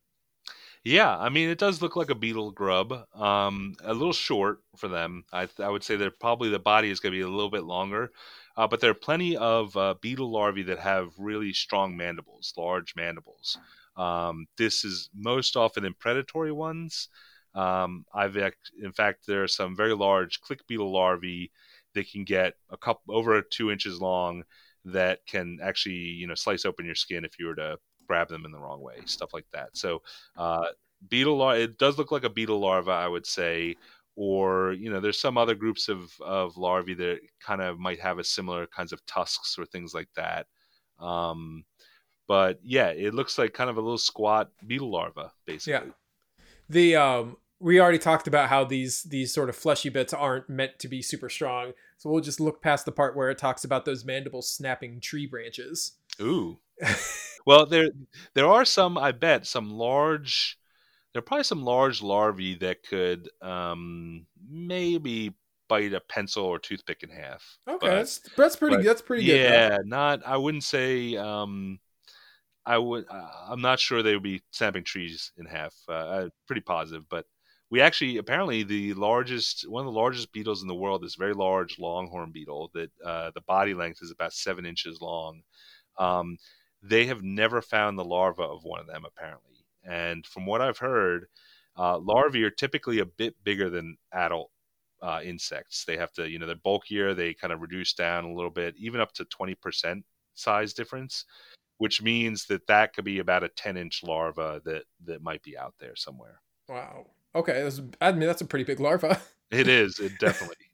Speaker 4: Yeah, I mean, it does look like a beetle grub. Um, a little short for them. I, I would say that probably the body is going to be a little bit longer. Uh, but there are plenty of uh, beetle larvae that have really strong mandibles, large mandibles. Um, this is most often in predatory ones. Um, I've in fact there are some very large click beetle larvae that can get a couple over two inches long that can actually you know slice open your skin if you were to grab them in the wrong way, stuff like that. So uh, beetle larva, it does look like a beetle larva, I would say, or you know there's some other groups of, of larvae that kind of might have a similar kinds of tusks or things like that um, but yeah it looks like kind of a little squat beetle larva basically.
Speaker 1: Yeah the um we already talked about how these these sort of fleshy bits aren't meant to be super strong so we'll just look past the part where it talks about those mandibles snapping tree branches.
Speaker 4: Ooh. Well there there are some i bet some large there are probably some large larvae that could um, maybe bite a pencil or toothpick in half.
Speaker 1: Okay, but, that's, that's pretty. But, that's pretty
Speaker 4: yeah,
Speaker 1: good.
Speaker 4: Yeah, not. I wouldn't say. Um, I would. Uh, I'm not sure they would be snapping trees in half. Uh, I'm pretty positive, but we actually apparently the largest one of the largest beetles in the world is very large longhorn beetle that uh, the body length is about seven inches long. Um, they have never found the larva of one of them apparently and from what I've heard, uh, larvae are typically a bit bigger than adult uh, insects. They have to, you know, they're bulkier. They kind of reduce down a little bit, even up to 20% size difference, which means that that could be about a 10 inch larva that, that might be out there somewhere.
Speaker 1: Wow. Okay. I mean, that's a pretty big larva.
Speaker 4: it is. It definitely.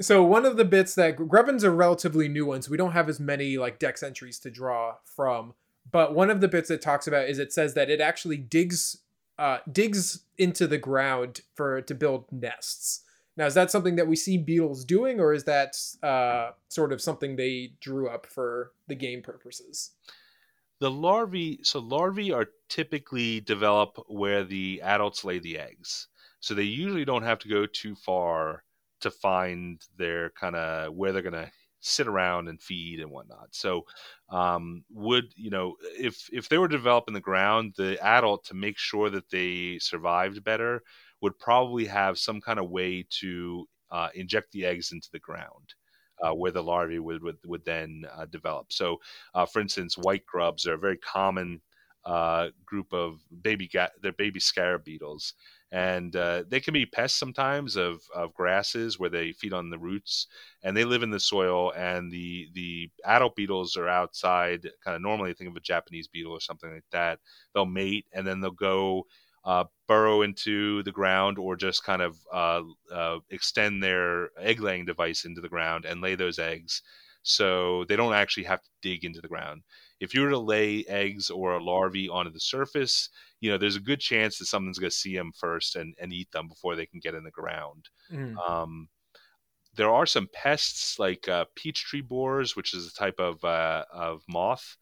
Speaker 1: So one of the bits that Grubbins are relatively new ones. We don't have as many like dex entries to draw from. But one of the bits it talks about is it says that it actually digs uh, digs into the ground for to build nests. Now, is that something that we see beetles doing, or is that uh, sort of something they drew up for the game purposes?
Speaker 4: The larvae, so larvae are typically develop where the adults lay the eggs. So they usually don't have to go too far to find their kind of where they're going to sit around and feed and whatnot. So, um, would you know if if they were developing the ground, the adult to make sure that they survived better would probably have some kind of way to uh, inject the eggs into the ground. Uh, where the larvae would would, would then uh, develop. So, uh, for instance, white grubs are a very common uh, group of baby ga- they're baby scarab beetles, and uh, they can be pests sometimes of, of grasses where they feed on the roots and they live in the soil and the the adult beetles are outside kind of normally think of a japanese beetle or something like that. They'll mate and then they'll go uh, burrow into the ground or just kind of uh, uh extend their egg laying device into the ground and lay those eggs. So they don't actually have to dig into the ground if you were to lay eggs or a larvae onto the surface, you know, there's a good chance that someone's going to see them first and, and eat them before they can get in the ground. Mm. Um, there are some pests like uh, peach tree borers, which is a type of uh, of moth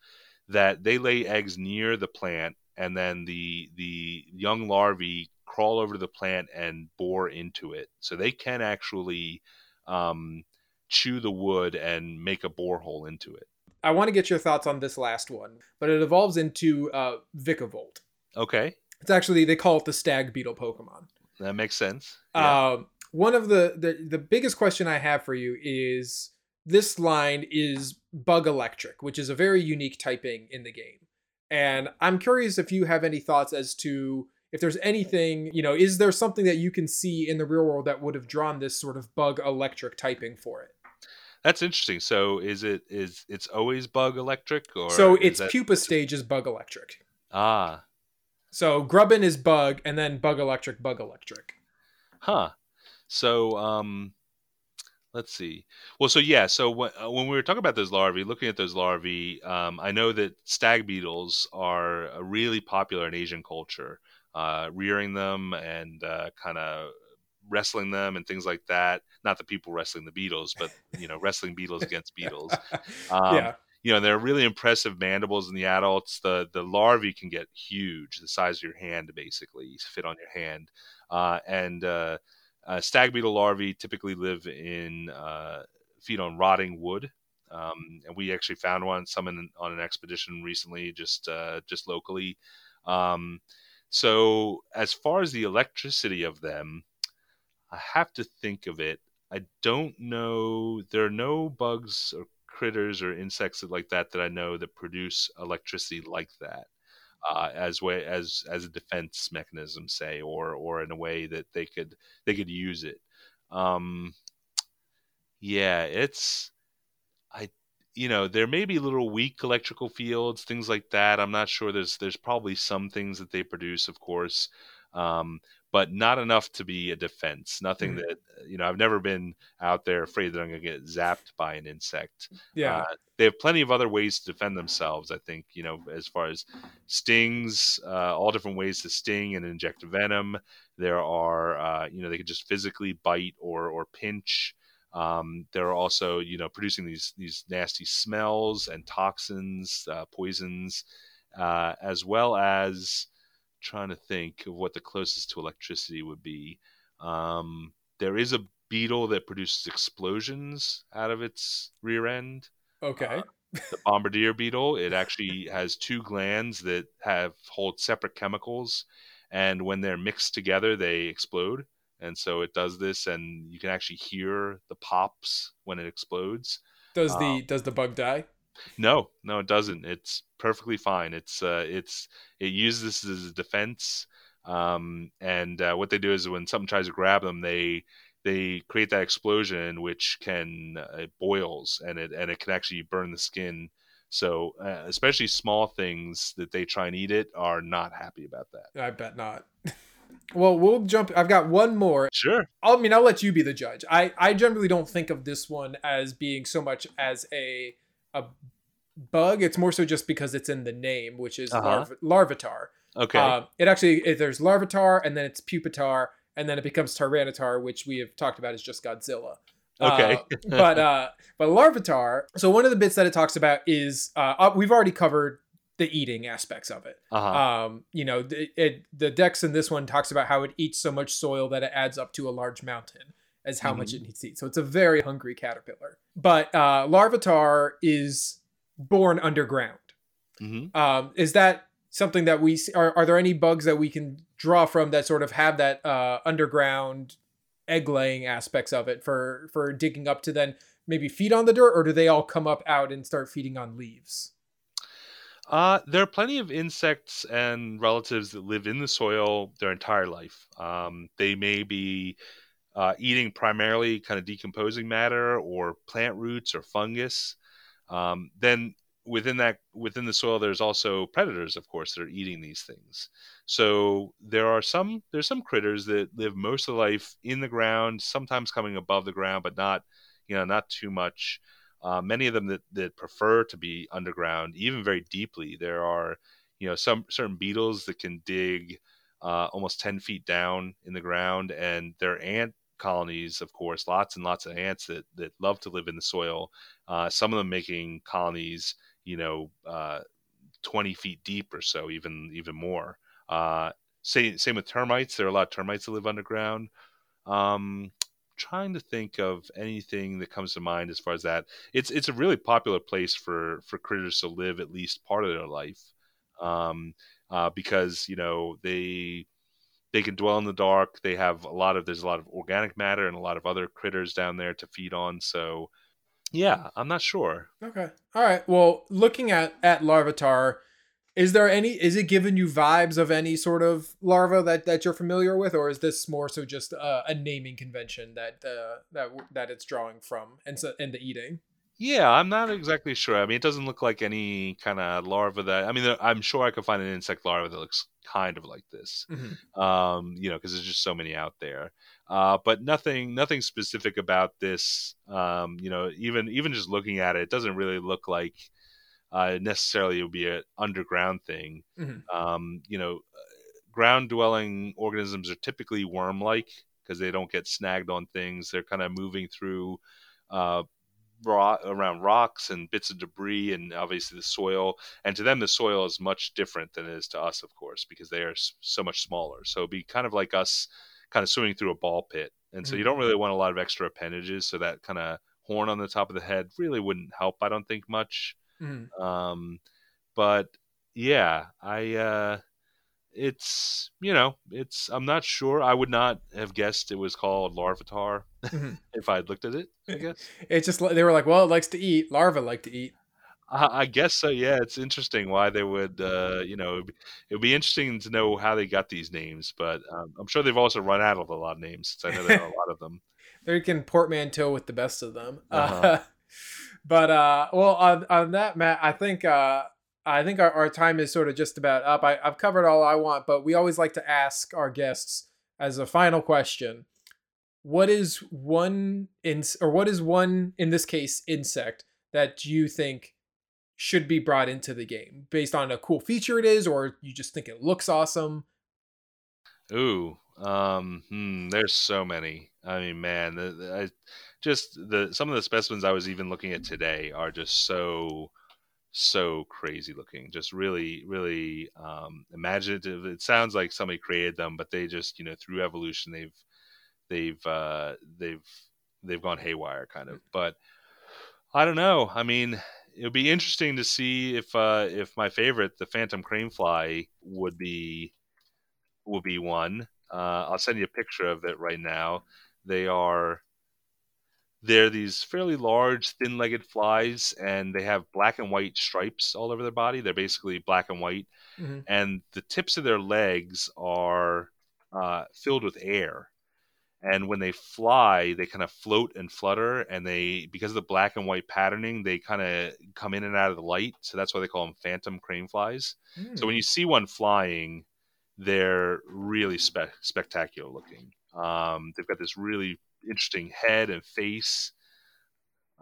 Speaker 4: that they lay eggs near the plant, and then the the young larvae crawl over to the plant and bore into it. So they can actually um, chew the wood and make a borehole into it.
Speaker 1: I want to get your thoughts on this last one, but it evolves into uh, Vikavolt.
Speaker 4: Okay.
Speaker 1: It's actually they call it the stag beetle Pokemon.
Speaker 4: That makes sense.
Speaker 1: Yeah. Um, one of the, the the biggest question I have for you is this line is bug electric, which is a very unique typing in the game, and I'm curious if you have any thoughts as to if there's anything you know is there something that you can see in the real world that would have drawn this sort of bug electric typing for it
Speaker 4: that's interesting. So is it is it's always bug electric or
Speaker 1: So its that... pupa stage is bug electric.
Speaker 4: Ah.
Speaker 1: So Grubbin is bug and then bug electric bug electric.
Speaker 4: Huh. So um let's see. Well, so yeah, so when, uh, when we were talking about those larvae, looking at those larvae, um, I know that stag beetles are uh, really popular in Asian culture. Uh, rearing them and uh, kind of wrestling them and things like that. Not the people wrestling the beetles, but you know, wrestling beetles against beetles. Um, yeah. You know, they're really impressive mandibles in the adults. The the larvae can get huge, the size of your hand, basically, fit on your hand. Uh, and uh, uh, stag beetle larvae typically live in uh, feed on rotting wood. Um, and we actually found one, some in, on an expedition recently, just uh, just locally. Um, so as far as the electricity of them, I have to think of it. I don't know. There are no bugs or critters or insects like that that I know that produce electricity like that. Uh, as way as as a defense mechanism, say, or or in a way that they could they could use it. Um, yeah, it's I you know there may be little weak electrical fields, things like that. I'm not sure. There's there's probably some things that they produce, of course, um, but not enough to be a defense. Nothing mm-hmm. that you know. I've never been out there afraid that I'm going to get zapped by an insect.
Speaker 1: Yeah, uh,
Speaker 4: they have plenty of other ways to defend themselves. I think you know, as far as stings, uh, all different ways to sting and inject venom. There are, uh, you know, they could just physically bite or or pinch. Um, they're also, you know, producing these these nasty smells and toxins, uh, poisons, uh, as well as trying to think of what the closest to electricity would be. Um, there is a beetle that produces explosions out of its rear end.
Speaker 1: Okay. Uh,
Speaker 4: the bombardier beetle. It actually has two glands that have hold separate chemicals, and when they're mixed together, they explode. And so it does this, and you can actually hear the pops when it explodes.
Speaker 1: Does the um, does the bug die?
Speaker 4: No, no, it doesn't. It's perfectly fine. It's uh, it's it uses this as a defense. Um, and uh, what they do is when something tries to grab them, they they create that explosion which can uh, it boils and it and it can actually burn the skin. So uh, especially small things that they try and eat it are not happy about that.
Speaker 1: I bet not. Well, we'll jump. I've got one more.
Speaker 4: Sure.
Speaker 1: I mean, I'll let you be the judge. I I generally don't think of this one as being so much as a a bug. It's more so just because it's in the name, which is
Speaker 4: Uh-huh.
Speaker 1: larv- larvitar.
Speaker 4: Okay.
Speaker 1: Uh, it actually it, there's larvitar, and then it's pupitar, and then it becomes tyranitar, which we have talked about is just Godzilla.
Speaker 4: okay.
Speaker 1: Uh, but uh, but larvitar. So one of the bits that it talks about is uh, uh, we've already covered the eating aspects of it.
Speaker 4: uh-huh.
Speaker 1: Um, you know, it, it the dex in this one talks about how it eats so much soil that it adds up to a large mountain as how much it needs to eat. So it's a very hungry caterpillar. But uh, larvitar is born underground.
Speaker 4: hmm
Speaker 1: Um, is that something that we see, are? Are there any bugs that we can draw from that sort of have that uh, underground egg laying aspects of it for for digging up to then maybe feed on the dirt, or do they all come up out and start feeding on leaves?
Speaker 4: Uh, there are plenty of insects and relatives that live in the soil their entire life. Um, they may be uh, eating primarily kind of decomposing matter or plant roots or fungus. Um, then within that within the soil, there's also predators, of course, that are eating these things. So there are some there's some critters that live most of the life in the ground, sometimes coming above the ground, but not you know not too much. Uh, many of them that, that prefer to be underground, even very deeply. There are, you know, some certain beetles that can dig uh, almost 10 feet down in the ground, and there are ant colonies, of course, lots and lots of ants that, that love to live in the soil. Uh, some of them making colonies, you know, uh, 20 feet deep or so, even even more. Uh, same same with termites. There are a lot of termites that live underground. Um, trying to think of anything that comes to mind as far as that. It's it's a really popular place for for critters to live at least part of their life, um, uh, because you know they they can dwell in the dark. They have a lot of there's a lot of organic matter and a lot of other critters down there to feed on. So yeah, I'm not sure.
Speaker 1: Okay. All right. Well, looking at at Larvitar, is there any? Is it giving you vibes of any sort of larva that that you're familiar with, or is this more so just a naming convention that uh, that that it's drawing from and so and the eating?
Speaker 4: Yeah, I'm not exactly sure. I mean, it doesn't look like any kind of larva that. I mean, there- I'm sure I could find an insect larva that looks kind of like this.
Speaker 1: Mhm.
Speaker 4: Um, you know, because there's just so many out there. Uh, but nothing, nothing specific about this. Um, you know, even even just looking at it, it doesn't really look like uh, necessarily it would be an underground thing.
Speaker 1: Mhm.
Speaker 4: Um, you know, ground dwelling organisms are typically worm like because they don't get snagged on things. They're kind of moving through uh, rock, around rocks and bits of debris and obviously the soil. And to them, the soil is much different than it is to us, of course, because they are so much smaller. So it'd be kind of like us kind of swimming through a ball pit. And so you don't really want a lot of extra appendages. So that kind of horn on the top of the head really wouldn't help, I don't think, much.
Speaker 1: Mhm.
Speaker 4: Um, but yeah, I uh, it's you know it's I'm not sure. I would not have guessed it was called Larvitar
Speaker 1: Mhm.
Speaker 4: if I'd looked at it. I guess.
Speaker 1: It's just they were like, well, it likes to eat. Larva like to eat.
Speaker 4: I, I guess so. Yeah, it's interesting why they would. Uh, you know, it'd be, it'd be interesting to know how they got these names. But um, I'm sure they've also run out of a lot of names since I know there are a lot of them.
Speaker 1: They can portmanteau with the best of them.
Speaker 4: Uh-huh.
Speaker 1: Uh, but uh, well, on, on that, Matt, I think uh, I think our, our time is sort of just about up. I, I've covered all I want, but we always like to ask our guests as a final question: What is one in or what is one in this case insect that you think should be brought into the game based on a cool feature it is, or you just think it looks awesome?
Speaker 4: Ooh, um, hmm, there's so many. I mean, man, the, the, I just the some of the specimens I was even looking at today are just so so crazy looking. Just really, really um, imaginative. It sounds like somebody created them, but they just you know through evolution they've they've uh, they've they've gone haywire kind of. But I don't know. I mean, it would be interesting to see if uh, if my favorite, the phantom crane fly, would be will be one. Uh, I'll send you a picture of it right now. They are they're these fairly large, thin-legged flies, and they have black and white stripes all over their body. They're basically black and white,
Speaker 1: Mhm.
Speaker 4: and the tips of their legs are uh, filled with air. And when they fly, they kind of float and flutter, and they because of the black and white patterning, they kind of come in and out of the light. So that's why they call them phantom crane flies. So when you see one flying, they're really spe- spectacular looking. Um, they've got this really interesting head and face.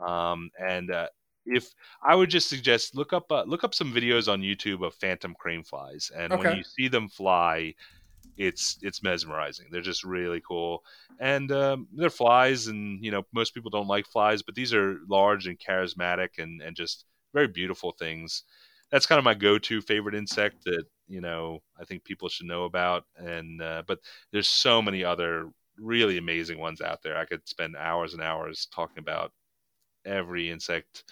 Speaker 4: Um, and uh, if I would just suggest look up uh, look up some videos on YouTube of phantom crane flies, and
Speaker 1: Okay.
Speaker 4: when you see them fly, it's it's mesmerizing. They're just really cool, and um, they're flies, and you know most people don't like flies, but these are large and charismatic, and and just very beautiful things. That's kind of my go-to favorite insect that you know I think people should know about, and uh, but there's so many other really amazing ones out there. I could spend hours and hours talking about every insect.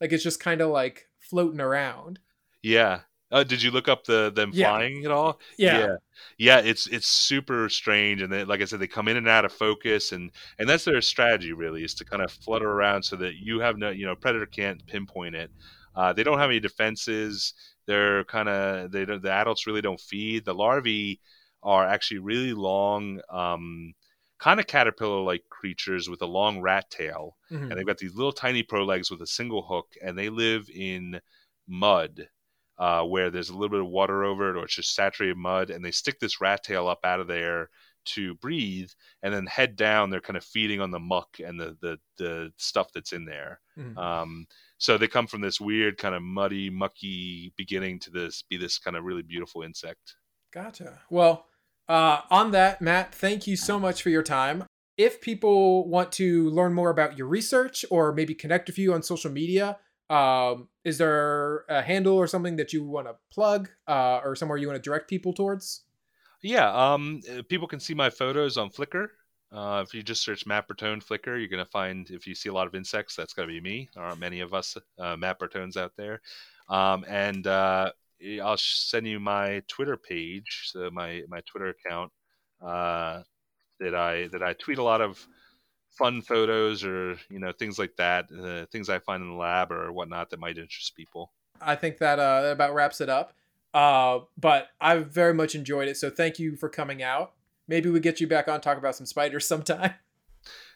Speaker 1: Like it's just kind of like floating around.
Speaker 4: Yeah. Uh, did you look up the them
Speaker 1: Yeah.
Speaker 4: flying at all?
Speaker 1: Yeah.
Speaker 4: yeah Yeah, it's it's super strange and they, like i said they come in and out of focus and and that's their strategy really is to kind of flutter around so that you have no you know predator can't pinpoint it uh, they don't have any defenses they're kind of they don't the adults really don't feed the larvae are actually really long um, kind of caterpillar like creatures with a long rat tail
Speaker 1: Mhm.
Speaker 4: and they've got these little tiny pro legs with a single hook and they live in mud uh, where there's a little bit of water over it or it's just saturated mud and they stick this rat tail up out of there to breathe and then head down they're kind of feeding on the muck and the the, the stuff that's in there
Speaker 1: Mhm.
Speaker 4: um, so they come from this weird kind of muddy mucky beginning to this be this kind of really beautiful insect
Speaker 1: Gotcha. Well, uh, on that, Matt, thank you so much for your time. If people want to learn more about your research or maybe connect with you on social media, um, is there a handle or something that you want to plug uh, or somewhere you want to direct people towards?
Speaker 4: Yeah, um, uh, people can see my photos on Flickr. Uh, if you just search Matt Bertone Flickr, you're gonna find if you see a lot of insects, that's gonna be me. There aren't many of us uh, Matt Bertones out there. Um, and uh, I'll send you my Twitter page, so my my Twitter account uh, that I that I tweet a lot of fun photos or you know things like that, uh, things I find in the lab or whatnot that might interest people.
Speaker 1: I think that uh, that about wraps it up. Uh, but I've very much enjoyed it, so thank you for coming out. Maybe we get you back on talk about some spiders sometime.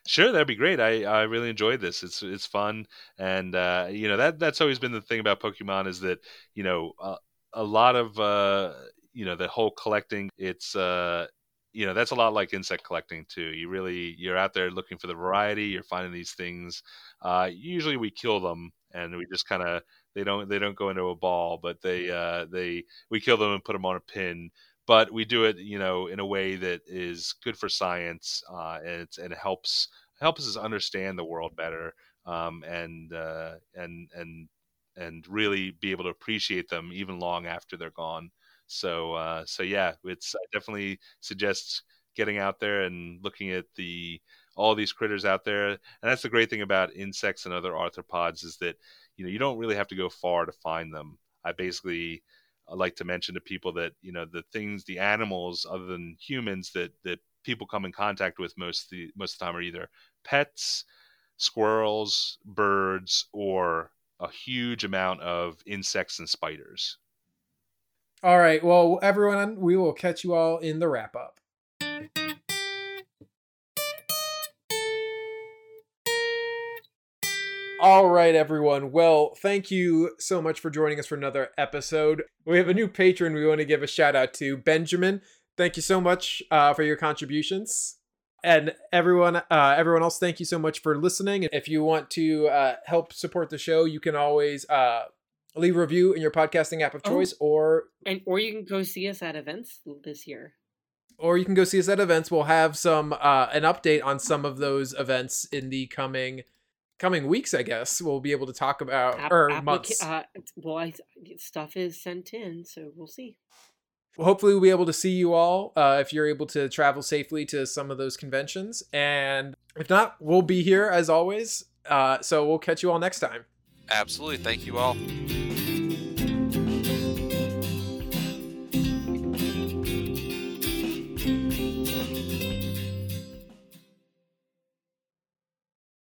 Speaker 4: Sure, that'd be great. I, I really enjoyed this. It's it's fun, and uh, you know that that's always been the thing about Pokemon is that you know uh, a lot of uh, you know the whole collecting. It's uh, you know that's a lot like insect collecting too. You really you're out there looking for the variety. You're finding these things. Uh, usually we kill them and we just kind of they don't they don't go into a ball, but they uh, they we kill them and put them on a pin but we do it you know in a way that is good for science uh, and and helps helps us understand the world better um, and uh, and and and really be able to appreciate them even long after they're gone. So uh, so yeah it's I definitely suggest getting out there and looking at the all these critters out there. And that's the great thing about insects and other arthropods is that you know you don't really have to go far to find them. I basically I like to mention to people that you know the things, the animals other than humans that that people come in contact with most the most of the time are either pets, squirrels, birds, or a huge amount of insects and spiders.
Speaker 1: All right, well, everyone, we will catch you all in the wrap up. All right, everyone. Well, thank you so much for joining us for another episode. We have a new patron we want to give a shout out to Benjamin. Thank you so much uh, for your contributions. And everyone, uh, everyone else, thank you so much for listening. If you want to uh, help support the show, you can always uh, leave a review in your podcasting app of
Speaker 2: Oh.
Speaker 1: choice, or
Speaker 2: And or you can go see us at events this year.
Speaker 1: or you can go see us at events. We'll have some uh, an update on some of those events in the coming coming weeks. I guess we'll be able to talk about
Speaker 2: App-
Speaker 1: or
Speaker 2: applica-
Speaker 1: months.
Speaker 2: Uh, well, I, stuff is sent in, so we'll see.
Speaker 1: Hopefully, we'll be able to see you all uh, if you're able to travel safely to some of those conventions. And if not, we'll be here as always. Uh, so we'll catch you all next time.
Speaker 3: Absolutely. Thank you all.